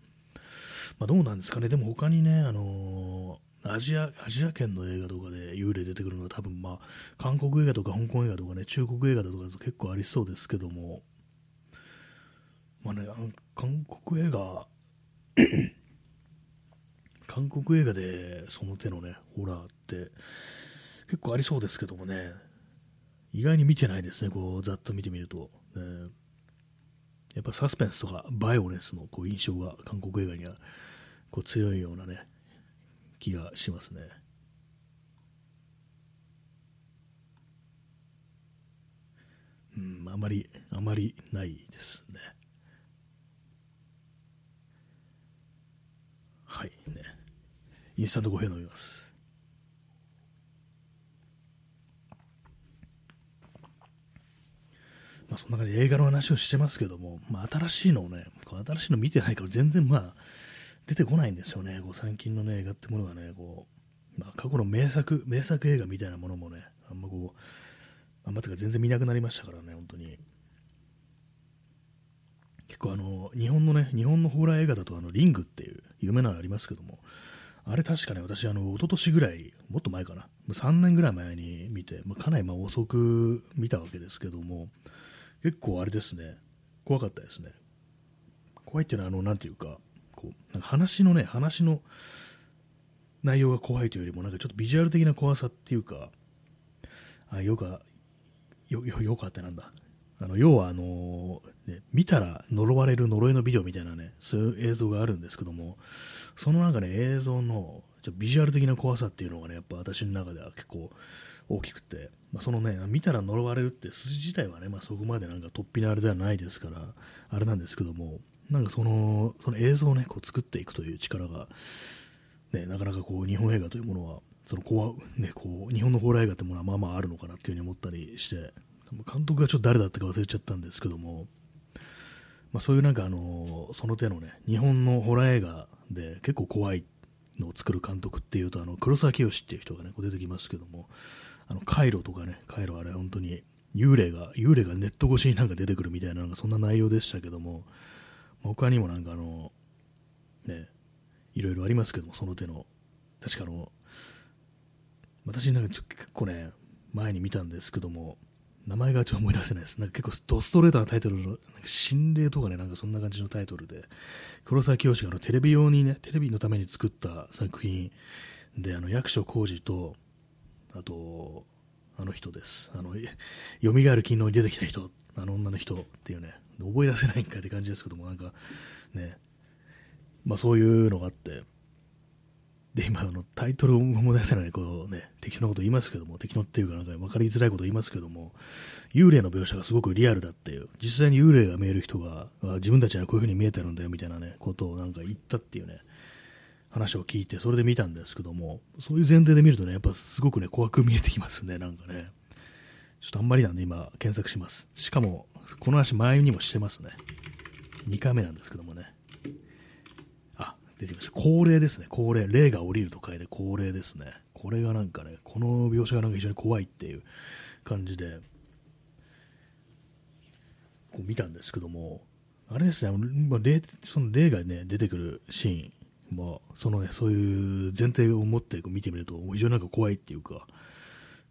Speaker 1: まあどうなんですかね、でも他にね、あのー、アジア、アジア圏の映画とかで幽霊出てくるのは多分まあ、韓国映画とか香港映画とかね、中国映画だとかだと結構ありそうですけども、まあね、韓国映画 韓国映画でその手のね、ホラーって結構ありそうですけどもね、意外に見てないですね、こう、ざっと見てみると。ね、やっぱサスペンスとかバイオレンスのこう印象が韓国映画にはこう強いようなね、気がしますね。うん、あまり、あまりないですね。はいね。インスタントコーヒー飲みます。まあ、そんな感じで映画の話をしてますけども、まあ、新しいのをね、新しいの見てないから全然まあ出てこないんですよね、こう最近の、ね、映画ってものがね、こうまあ、過去の名作名作映画みたいなものもね、あんまこう、あんまてか全然見なくなりましたからね、本当に。結構あの、日本のね、日本のホラー映画だとあの、リングっていう有名なのありますけども、あれ確かね、私、あの、一昨年ぐらい、もっと前かな、3年ぐらい前に見て、まあ、かなりま遅く見たわけですけども、結構あれですね、怖かったですね。怖いっていうのは、あの、なんていうか、こう、なんか話のね、話の内容が怖いというよりも、なんかちょっとビジュアル的な怖さっていうか、あ、よか、よ、よ、よかってなんだ。あの、要は、あの、ね、見たら呪われる呪いのビデオみたいなね、そういう映像があるんですけども、そのなんかね、映像の、ちょビジュアル的な怖さっていうのがね、やっぱ私の中では結構大きくて、まあ、そのね、見たら呪われるって筋自体はね、まあ、そこまでなんか突飛なあれではないですから、あれなんですけども、なんかその、その映像をね、こう作っていくという力が、ね、なかなかこう、日本映画というものは、その怖、ね、こう、日本のホラー映画ってものはまあまああるのかなっていうふうに思ったりして、監督がちょっと誰だったか忘れちゃったんですけども、まあ、そういうなんかあの、その手のね、日本のホラー映画で結構怖いのを作る監督っていうと、あの、黒沢清っていう人がね、こう出てきますけども、あのカイロとかね、カイロあれ本当に幽霊が、幽霊がネット越しになんか出てくるみたいな、なんかそんな内容でしたけども、他にもなんかあの、ね、いろいろありますけども、その手の、確かあの、私なんか結構ね、前に見たんですけども、名前がちょっと思い出せないです。なんか結構ドストレートなタイトルの、心霊とかね、なんかそんな感じのタイトルで、黒沢清があのテレビ用にね、テレビのために作った作品で、あの役所広司と、あと、あの人です。あの、蘇る金のに出てきた人、あの女の人っていうね、覚え出せないんかって感じですけども、なんかね、まあそういうのがあって、で、今、あのタイトルを思い出せない、こうね、適当なこと言いますけども、適当っていうかなんか分かりづらいこと言いますけども、幽霊の描写がすごくリアルだっていう、実際に幽霊が見える人が、自分たちにはこういう風に見えてるんだよみたいなね、ことをなんか言ったっていうね、話を聞いて、それで見たんですけども、そういう前提で見るとね、やっぱすごくね、怖く見えてきますね、なんかね。ちょっとあんまりなんで今、検索します。しかも、この話前にもしてますね。2回目なんですけどもね。出てきました。高齢ですね。高齢。霊が降りると書いて高齢ですね。これがなんかね、この描写がなんか非常に怖いっていう感じで、こう見たんですけども、あれですね、まあ、霊その霊がね、出てくるシーンまあ、そのね、そういう前提を持ってこう見てみると、非常になんか怖いっていうか、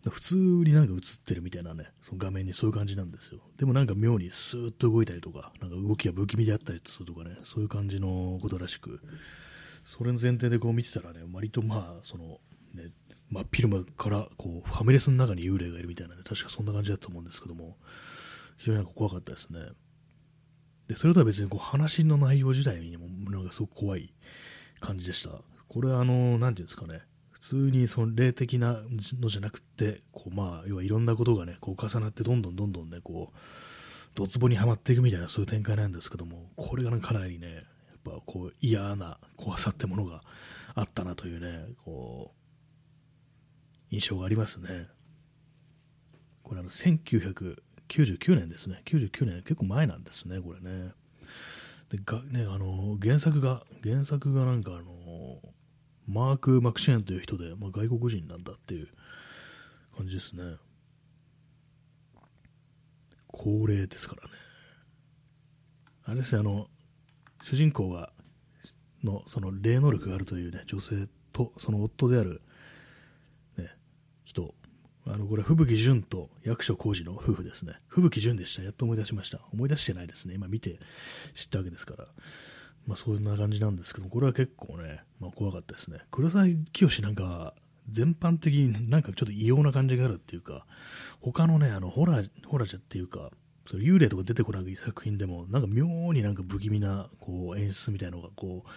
Speaker 1: 普通になんか映ってるみたいなね、その画面にそういう感じなんですよ。でもなんか妙にスーッと動いたりとか、なんか動きが不気味であったりするとかね、そういう感じのことらしく、それの前提でこう見てたらね、割とまあ、その、ね、真っ昼間からこうファミレスの中に幽霊がいるみたいなね、確かそんな感じだと思うんですけども、非常になんか怖かったですね。で、それとは別にこう話の内容自体にもなんかすごく怖い感じでした。これはあの、なんていうんですかね、普通にその霊的なのじゃなくて、こうまあ、要はいろんなことがね、こう重なってどんどんどんどんね、こう、ドツボにはまっていくみたいなそういう展開なんですけども、これがかなりね、やっぱこう嫌な怖さってものがあったなというね、こう、印象がありますね。これあの、1999年ですね。99年、結構前なんですね、これね。でがね、あの原作が、原作がなんかあの、マーク・マクシェーンという人で、まあ、外国人なんだっていう感じですね。高齢ですからね。あれですね、あの、主人公が、の、その霊能力があるというね、女性と、その夫である、ね、人、あの、これ、吹雪純と役所広司の夫婦ですね。吹雪純でした。やっと思い出しました。思い出してないですね。今見て知ったわけですから。まあ、そんな感じなんですけど、これは結構ね、まあ、怖かったですね。黒沢清なんか、全般的になんかちょっと異様な感じがあるっていうか、他のね、あの、ホラー、ホラーじゃっていうか、それ幽霊とか出てこない作品でも、なんか妙になんか不気味な、こう、演出みたいなのがこう、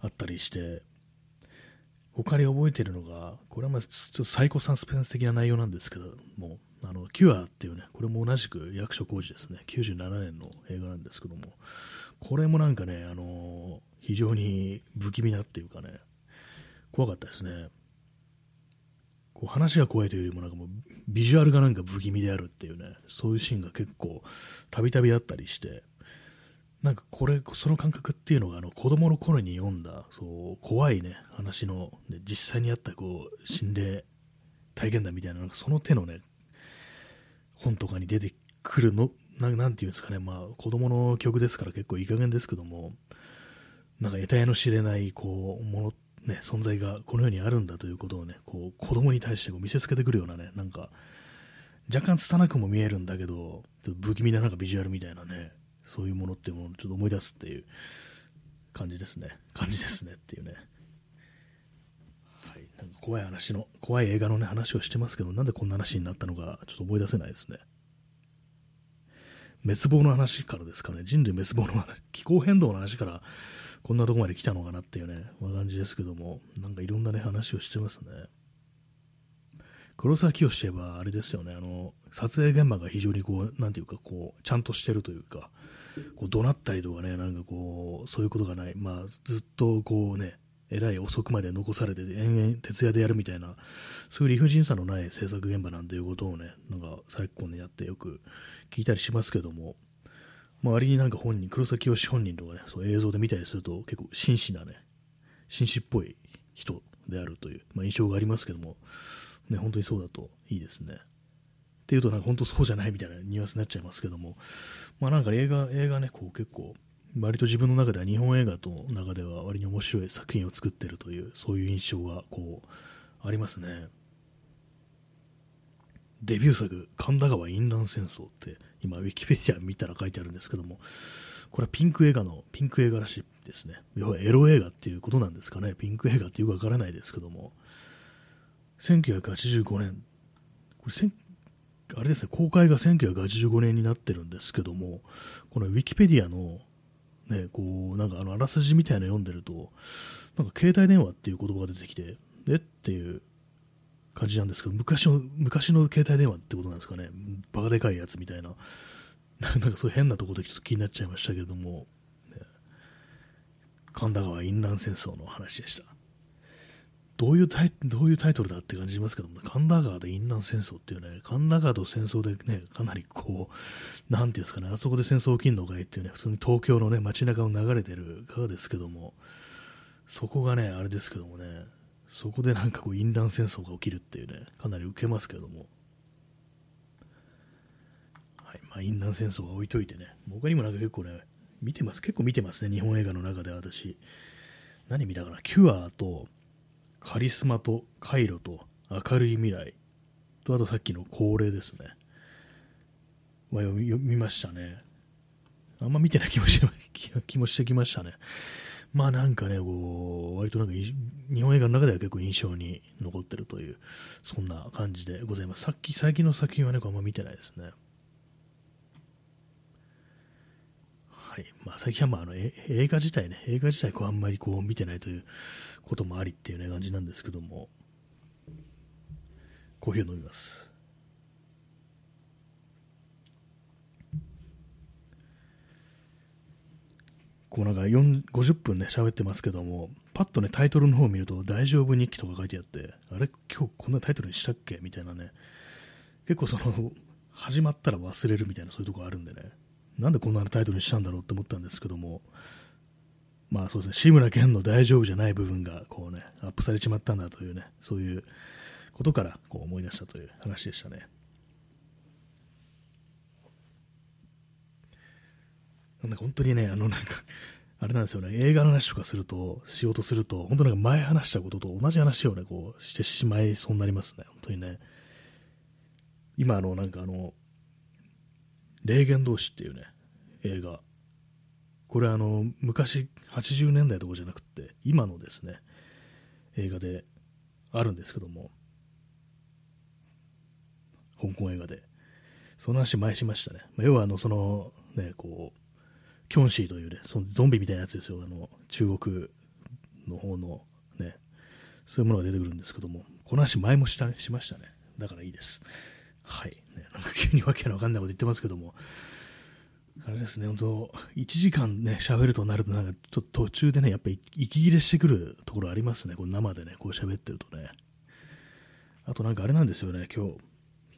Speaker 1: あったりして、他に覚えてるのが、これはまあちょっとサイコサスペンス的な内容なんですけども、あの、キュアっていうね、これも同じく役所広司ですね、97年の映画なんですけども、これもなんかね、あの非常に不気味なっていうかね、怖かったですね。こう話が怖いというよりもなんかもうビジュアルがなんか不気味であるっていうね、そういうシーンが結構たびたびあったりして、なんかこれ、その感覚っていうのがあの子供の頃に読んだそう怖いね話の、ね、実際にあったこう心霊体験談みたいななんかその手のね本とかに出てくるのななんていうんですかね、まあ、子供の曲ですから結構いい加減ですけどもなんか得体の知れないこうもの、ね、存在がこの世にあるんだということをねこう子供に対してこう見せつけてくるようなねなんか若干拙くも見えるんだけどちょっと不気味ななんかビジュアルみたいなねそういうものっていうものをちょっと思い出すっていう感じですね。感じですねっていうね。はい。なんか怖い話の、怖い映画のね、話をしてますけど、なんでこんな話になったのか、ちょっと思い出せないですね。滅亡の話からですかね。人類滅亡の話、気候変動の話から、こんなとこまで来たのかなっていうね、感じですけども、なんかいろんなね、話をしてますね。黒沢清といえば、あれですよね、あの、撮影現場が非常にこう、なんていうか、こう、ちゃんとしてるというか、こう怒鳴ったりとかね、なんかこう、そういうことがない、まあ、ずっとこうね、えらい遅くまで残されて、延々徹夜でやるみたいな、そういう理不尽さのない制作現場なんていうことをね、なんか昨今でやってよく聞いたりしますけども、まあ、割になんか本人、黒崎清本人とかね、そう映像で見たりすると結構紳士なね、紳士っぽい人であるという、まあ、印象がありますけども、ね、本当にそうだといいですね。っていうとなんか本当そうじゃないみたいなニュアンスになっちゃいますけども、まあなんか映画、映画ね、こう結構、割と自分の中では日本映画と中では割に面白い作品を作ってるという、そういう印象がこう、ありますね。デビュー作、神田川淫乱戦争って、今、ウィキペディア見たら書いてあるんですけども、これはピンク映画の、ピンク映画らしいですね。要はエロ映画っていうことなんですかね。ピンク映画ってよくわからないですけども、1985年、これあれですね、公開が1985年になってるんですけども、このウィキペディアの、ね、こう、なんかあの、あらすじみたいなの読んでると、なんか携帯電話っていう言葉が出てきて、え？っていう感じなんですけど、昔の、昔の携帯電話ってことなんですかね、バカでかいやつみたいな、なんかそういう変なところでちょっと気になっちゃいましたけども、ね、神田川淫乱戦争の話でした。どういうタイどういうタイトルだって感じしますけども、神田川で淫乱戦争っていうね、神田川と戦争でね、かなりこう、なんていうんですかね、あそこで戦争起きんのかいっていうね、普通に東京のね、街中を流れてる川ですけども、そこがね、あれですけどもね、そこでなんかこう、淫乱戦争が起きるっていうね、かなり受けますけども、はい、まあ、淫乱戦争は置いといてね、他にもなんか結構ね、見てます、結構見てますね、日本映画の中で私。何見たかな、キュアと、カリスマとカイロと明るい未来とあとさっきの恒例ですね、まあ、読み読みましたねあんま見てない気もし 気もしてきましたねまあなんかね、こう、割となんか日本映画の中では結構印象に残ってるという、そんな感じでございます。さっき、最近の作品はね、あんま見てないですね。はい。まあ最近はまああの映画自体ね、映画自体こうあんまりこう見てないということもありっていうね感じなんですけども、コーヒーを飲みます。こうなんか50分ね、喋ってますけども、パッとね、タイトルの方を見ると、大丈夫日記とか書いてあって、あれ、今日こんなタイトルにしたっけ？みたいなね、結構その、始まったら忘れるみたいなそういうとこあるんでね、なんでこんなタイトルにしたんだろうって思ったんですけども、まあそうですね、志村けんの大丈夫じゃない部分が、こうね、アップされちまったんだというね、そういうことからこう思い出したという話でしたね。なんか本当にね、あのなんか、あれなんですよね、映画の話とかすると、しようとすると、本当なんか前話したことと同じ話をね、こうしてしまいそうになりますね、本当にね。今、あの、なんかあの、霊言同士っていうね、映画。これあの、昔、80年代とかじゃなくて、今のですね、映画であるんですけども、香港映画で。その話前しましたね。まあ要はあの、その、ね、こう、キョンシーというね、そのゾンビみたいなやつですよ、あの中国の方のね、そういうものが出てくるんですけども、この話前もしたしましたね。だからいいです。はい。ね、なんか急にわけのわかんないこと言ってますけども、あれですね、本当、1時間ね、喋るとなると、なんかちょっと途中でね、やっぱり息切れしてくるところありますね、こう生でね、こう喋ってるとね。あとなんかあれなんですよね、今日、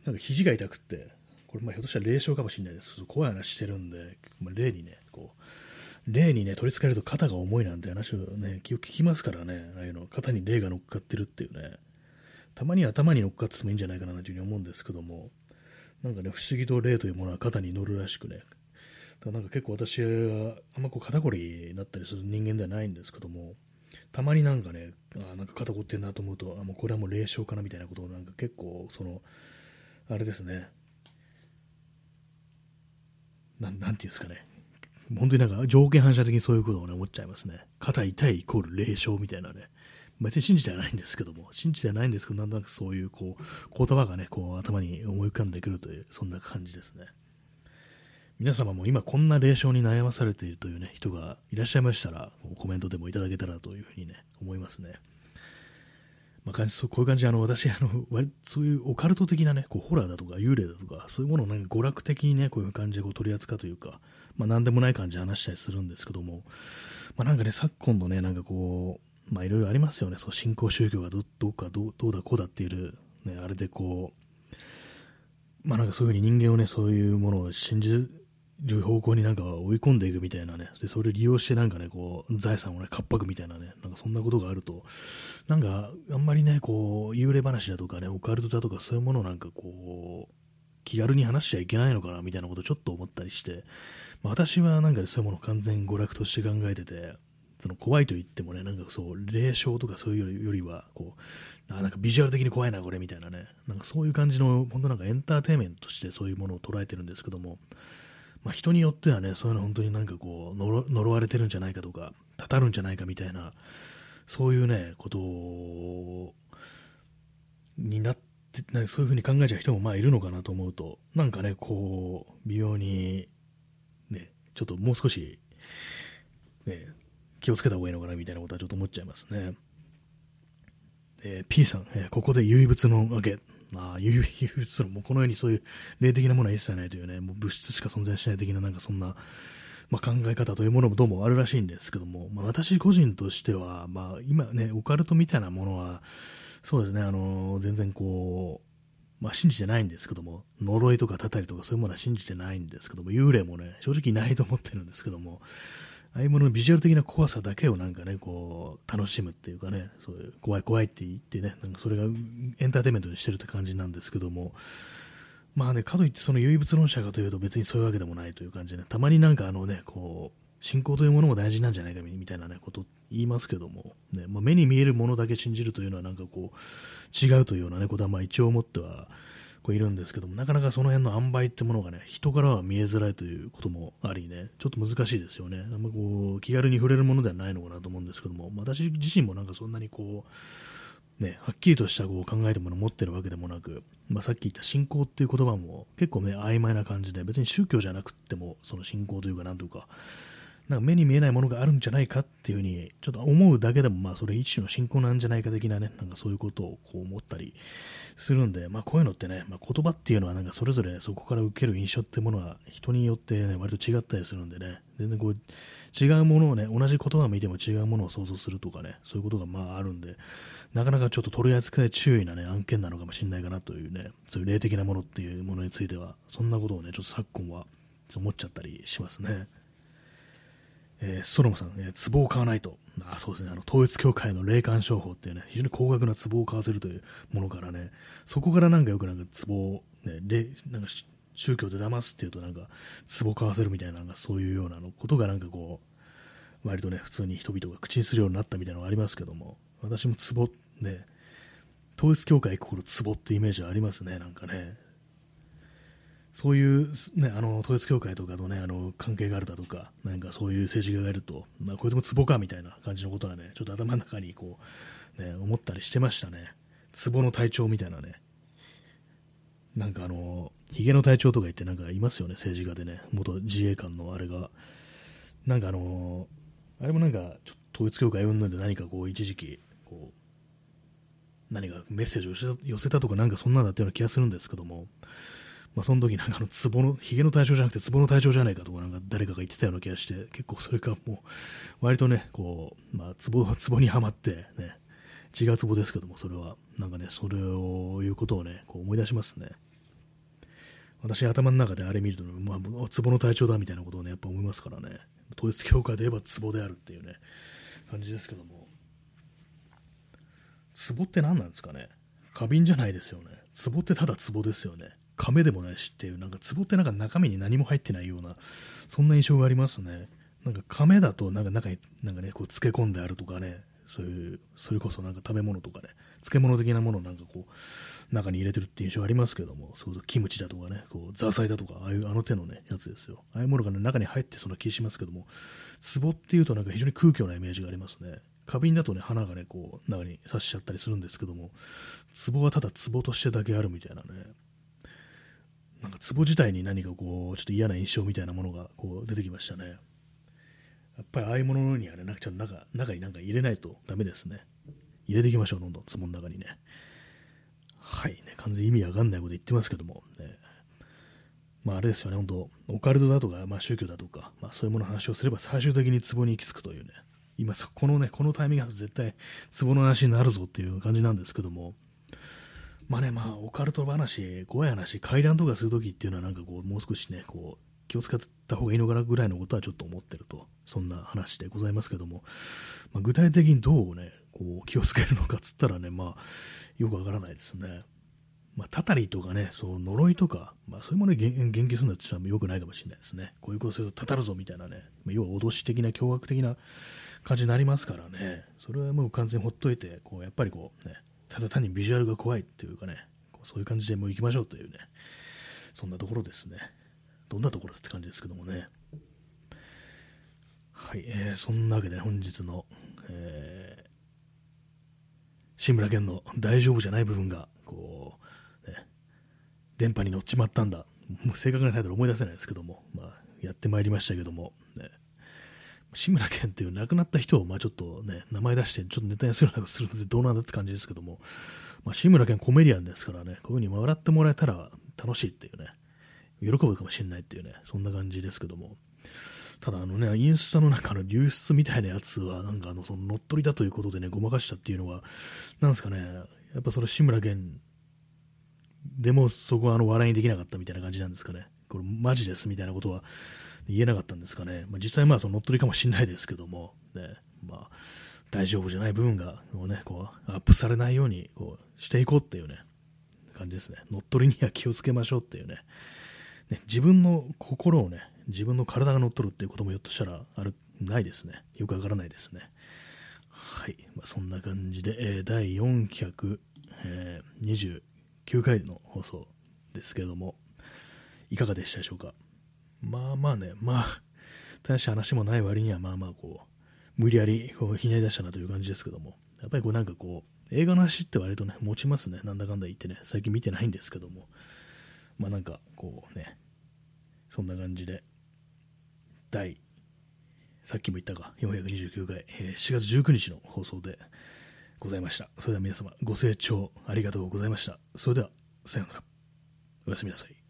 Speaker 1: なんか肘が痛くって、これまあひょっとしたら霊障かもしれないです。怖い話してるんで、まあ、霊にね、こう、霊にね、取り憑かれると肩が重いなんて話をね、気を聞きますからね、ああいうの、肩に霊が乗っかってるっていうね、たまに頭に乗っかっててもいいんじゃないかなというふうに思うんですけども、なんかね、不思議と霊というものは肩に乗るらしくね、だなんか結構私はあんまこう肩こりになったりする人間ではないんですけども、たまになんかね、あなんか肩こってんなと思うと、あもうこれはもう霊障かなみたいなことをなんか結構、その、あれですね、ななんていうんですかね、本当になんか条件反射的にそういうことを、ね、思っちゃいますね。肩痛いイコール霊障みたいなね。別に信じてはないんですけども、信じてはないんですけど、なんとなくそういうこう言葉がね、こう頭に思い浮かんでくるという、そんな感じですね。皆様も今こんな霊障に悩まされているというね、人がいらっしゃいましたら、コメントでもいただけたらというふうにね、思いますね。まあ、感じこういう感じであの私あのそういうオカルト的なねこうホラーだとか幽霊だとかそういうものをなんか娯楽的にねこういう感じでこう取り扱うというか、まあ、何でもない感じで話したりするんですけども、まあ、なんかね昨今のねなんかこうまあいろいろありますよねそう新興宗教がどどうかどうどうだこうだっていう、ね、あれでこうまあなんかそういうふうに人間をねそういうものを信じる方向になんか追い込んでいくみたいなね、でそれを利用してなんかね、こう、財産をね、かっぱくみたいなね、なんかそんなことがあると、なんか、あんまりね、こう、幽霊話だとかね、オカルトだとかそういうものをなんかこう、気軽に話しちゃいけないのかな、みたいなことをちょっと思ったりして、まあ、私はなんか、ね、そういうものを完全娯楽として考えてて、その怖いと言ってもね、なんかそう、霊障とかそういうよりは、こう、なんかビジュアル的に怖いな、これみたいなね、なんかそういう感じの、本当なんかエンターテインメントとしてそういうものを捉えてるんですけども、まあ、人によってはね、そういうの本当になんかこう呪、呪われてるんじゃないかとか、たたるんじゃないかみたいな、そういうね、ことになって、そういうふうに考えちゃう人もまあいるのかなと思うと、なんかね、こう、微妙に、ね、ちょっともう少し、ね、気をつけた方がいいのかなみたいなことはちょっと思っちゃいますね。えー、P さん、えー、ここで唯物のわけ、まあ、唯物の、もうこの世にそういう霊的なものは一切ないというね、もう物質しか存在しない的な、なんかそんな、まあ、考え方というものもどうもあるらしいんですけども、まあ、私個人としては、まあ、今ね、オカルトみたいなものは、そうですね、あの全然こう、まあ、信じてないんですけども、呪いとかたたりとかそういうものは信じてないんですけども、幽霊もね、正直ないと思ってるんですけども、ああいうものビジュアル的な怖さだけをなんかね、こう、楽しむっていうかね、そういう怖い怖いって言ってね、なんかそれがエンターテインメントにしてるって感じなんですけども、まあね、かといってその唯物論者かというと別にそういうわけでもないという感じで、ね、たまになんかあのね、こう、信仰というものも大事なんじゃないかみたいなね、こと言いますけども、ね、まあ、目に見えるものだけ信じるというのはなんかこう、違うというようなね、ことはまあ一応思っては、こういるんですけども、なかなかその辺の塩梅ってものがね、人からは見えづらいということもありね、ちょっと難しいですよね。あんまこう気軽に触れるものではないのかなと思うんですけども、私自身もなんかそんなにこう、ね、はっきりとしたこう考えたものを持ってるわけでもなく、まあ、さっき言った信仰っていう言葉も結構ね、曖昧な感じで、別に宗教じゃなくても、その信仰というか、なんというか、なんか目に見えないものがあるんじゃないかっていうふうに、ちょっと思うだけでも、まあ、それ一種の信仰なんじゃないか的なね、なんかそういうことをこう思ったりするんで、まあ、こういうのってね、まあ、言葉っていうのは、なんかそれぞれそこから受ける印象ってものは、人によってね、割と違ったりするんでね、全然こう、違うものをね、同じ言葉を見ても違うものを想像するとかね、そういうことがまああるんで、なかなかちょっと取り扱い注意なね、案件なのかもしれないかなというね、そういう霊的なものっていうものについては、そんなことをね、ちょっと昨今は思っちゃったりしますね。えー、ソロモさん、えー、壺を買わないと。あそうですね、あの統一教会の霊感商法っていうね、非常に高額な壺を買わせるというものからね、そこからなんかよくなんか壺を、ね、なんか宗教で騙すっていうとなんか壺買わせるみたいな、なんかそういうようなのことがなんかこう、割とね、普通に人々が口にするようになったみたいなのがありますけども、私も壺、ね、統一教会イコール壺ってイメージはありますね、なんかね。そういう、ね、あの統一教会とかと、ね、あの関係があるだとか、なんかそういう政治家がいると、まあ、これでも壺かみたいな感じのことはね、ちょっと頭の中にこう、ね、思ったりしてましたね。壺の隊長みたいなね。なんかあの、ヒゲの隊長とか言ってなんかいますよね、政治家でね、元自衛官のあれが。なんかあの、あれもなんか、統一教会云々で何かこう、一時期、こう、何かメッセージを寄せたとかなんかそんなんだったような気がするんですけども、まあ、その時なんかあの、ツボの、ヒゲの対象じゃなくて、ツボの対象じゃないかとか、なんか誰かが言ってたような気がして、結構それかもう、割とね、こう、まあ、ツボ、ツボにはまって、ね、違うツボですけども、それは、なんかね、それを、いうことをね、こう思い出しますね。私、頭の中であれ見ると、まあ、ツボの体調だみたいなことをね、やっぱ思いますからね、統一教会で言えばツボであるっていうね、感じですけども、ツボって何なんですかね？花瓶じゃないですよね。ツボってただツボですよね。亀でもないしっていう、なんか壺ってなんか中身に何も入ってないような、そんな印象がありますね。なんか亀だとなんか中になんかね、こう漬け込んであるとかね、そういう、それこそなんか食べ物とかね、漬物的なものをなんかこう、中に入れてるっていう印象ありますけども、そうそうキムチだとかね、こうザーサイだとか、ああいうあの手のね、やつですよ。ああいうものがね、中に入ってそうな気しますけども、壺っていうとなんか非常に空虚なイメージがありますね。花瓶だとね、花がね、こう、中に刺しちゃったりするんですけども、壺はただ壺としてだけあるみたいなね、なんか壺自体に何かこう、ちょっと嫌な印象みたいなものがこう出てきましたね。やっぱりああいうものにはね、なんかちょっと中中になんか入れないとダメですね。入れていきましょう、どんどん、壺の中にね。はい、ね、完全に意味わかんないこと言ってますけども、ね、まああれですよね、本当オカルトだとか、まあ宗教だとか、まあそういうものの話をすれば最終的に壺に行き着くというね、今、このね、このタイミングだと絶対壺の話になるぞっていう感じなんですけども、まあね、まあ、オカルト話、怖い話、階段とかするときっていうのは、なんかこう、もう少しね、こう、気を使った方がいいのかなぐらいのことはちょっと思ってると、そんな話でございますけども、まあ、具体的にどうね、こう、気をつけるのかっつったらね、まあ、よくわからないですね。まあ、たたりとかね、そう、呪いとか、まあ、そういうものに言及するのはよくないかもしれないですね。こういうことするとたたるぞみたいなね、まあ要は脅し的な、凶悪的な感じになりますからね、それはもう完全にほっといて、こう、やっぱりこう、ね、ただ単にビジュアルが怖いっていうかね、そういう感じでもう行きましょうというね、そんなところですね。どんなところって感じですけどもね。はい、えー、そんなわけで本日の、えー、志村けんの大丈夫じゃない部分が、こう、ね、電波に乗っちまったんだ。もう正確なタイトル思い出せないですけども、まあ、やってまいりましたけども、ね、志村けんっていう亡くなった人を、まあ、ちょっとね、名前出して、ちょっとネタにするようなするのでどうなんだって感じですけども、まあ、志村けんコメディアンですからね、こういう風に笑ってもらえたら楽しいっていうね、喜ぶかもしれないっていうね、そんな感じですけども、ただあのね、インスタの中の流出みたいなやつは、なんかあの、その乗っ取りだということでね、ごまかしたっていうのは、なんですかね、やっぱその志村けんでもそこはあの笑いにできなかったみたいな感じなんですかね。これマジですみたいなことは言えなかったんですかね。まあ、実際まあその乗っ取りかもしれないですけども、ね、まあ、大丈夫じゃない部分がこう、ね、こうアップされないようにこうしていこうっていうね、感じですね。乗っ取りには気をつけましょうっていうね。ね自分の心をね、自分の体が乗っ取るっていうこともひょっとしたらある、ないですね。よくわからないですね。はい。まあ、そんな感じで、えー、第429回の放送ですけれども、いかがでしたでしょうか？まあまあね、まあ、大した話もない割には、まあまあこう、無理やりこうひねり出したなという感じですけども、やっぱりこうなんかこう、映画の話って割とね、持ちますね。なんだかんだ言ってね、最近見てないんですけども、まあなんかこうね、そんな感じで、第、さっきも言ったか、429回、えー、4月19日の放送でございました。それでは皆様、ご清聴ありがとうございました。それでは、さようなら。おやすみなさい。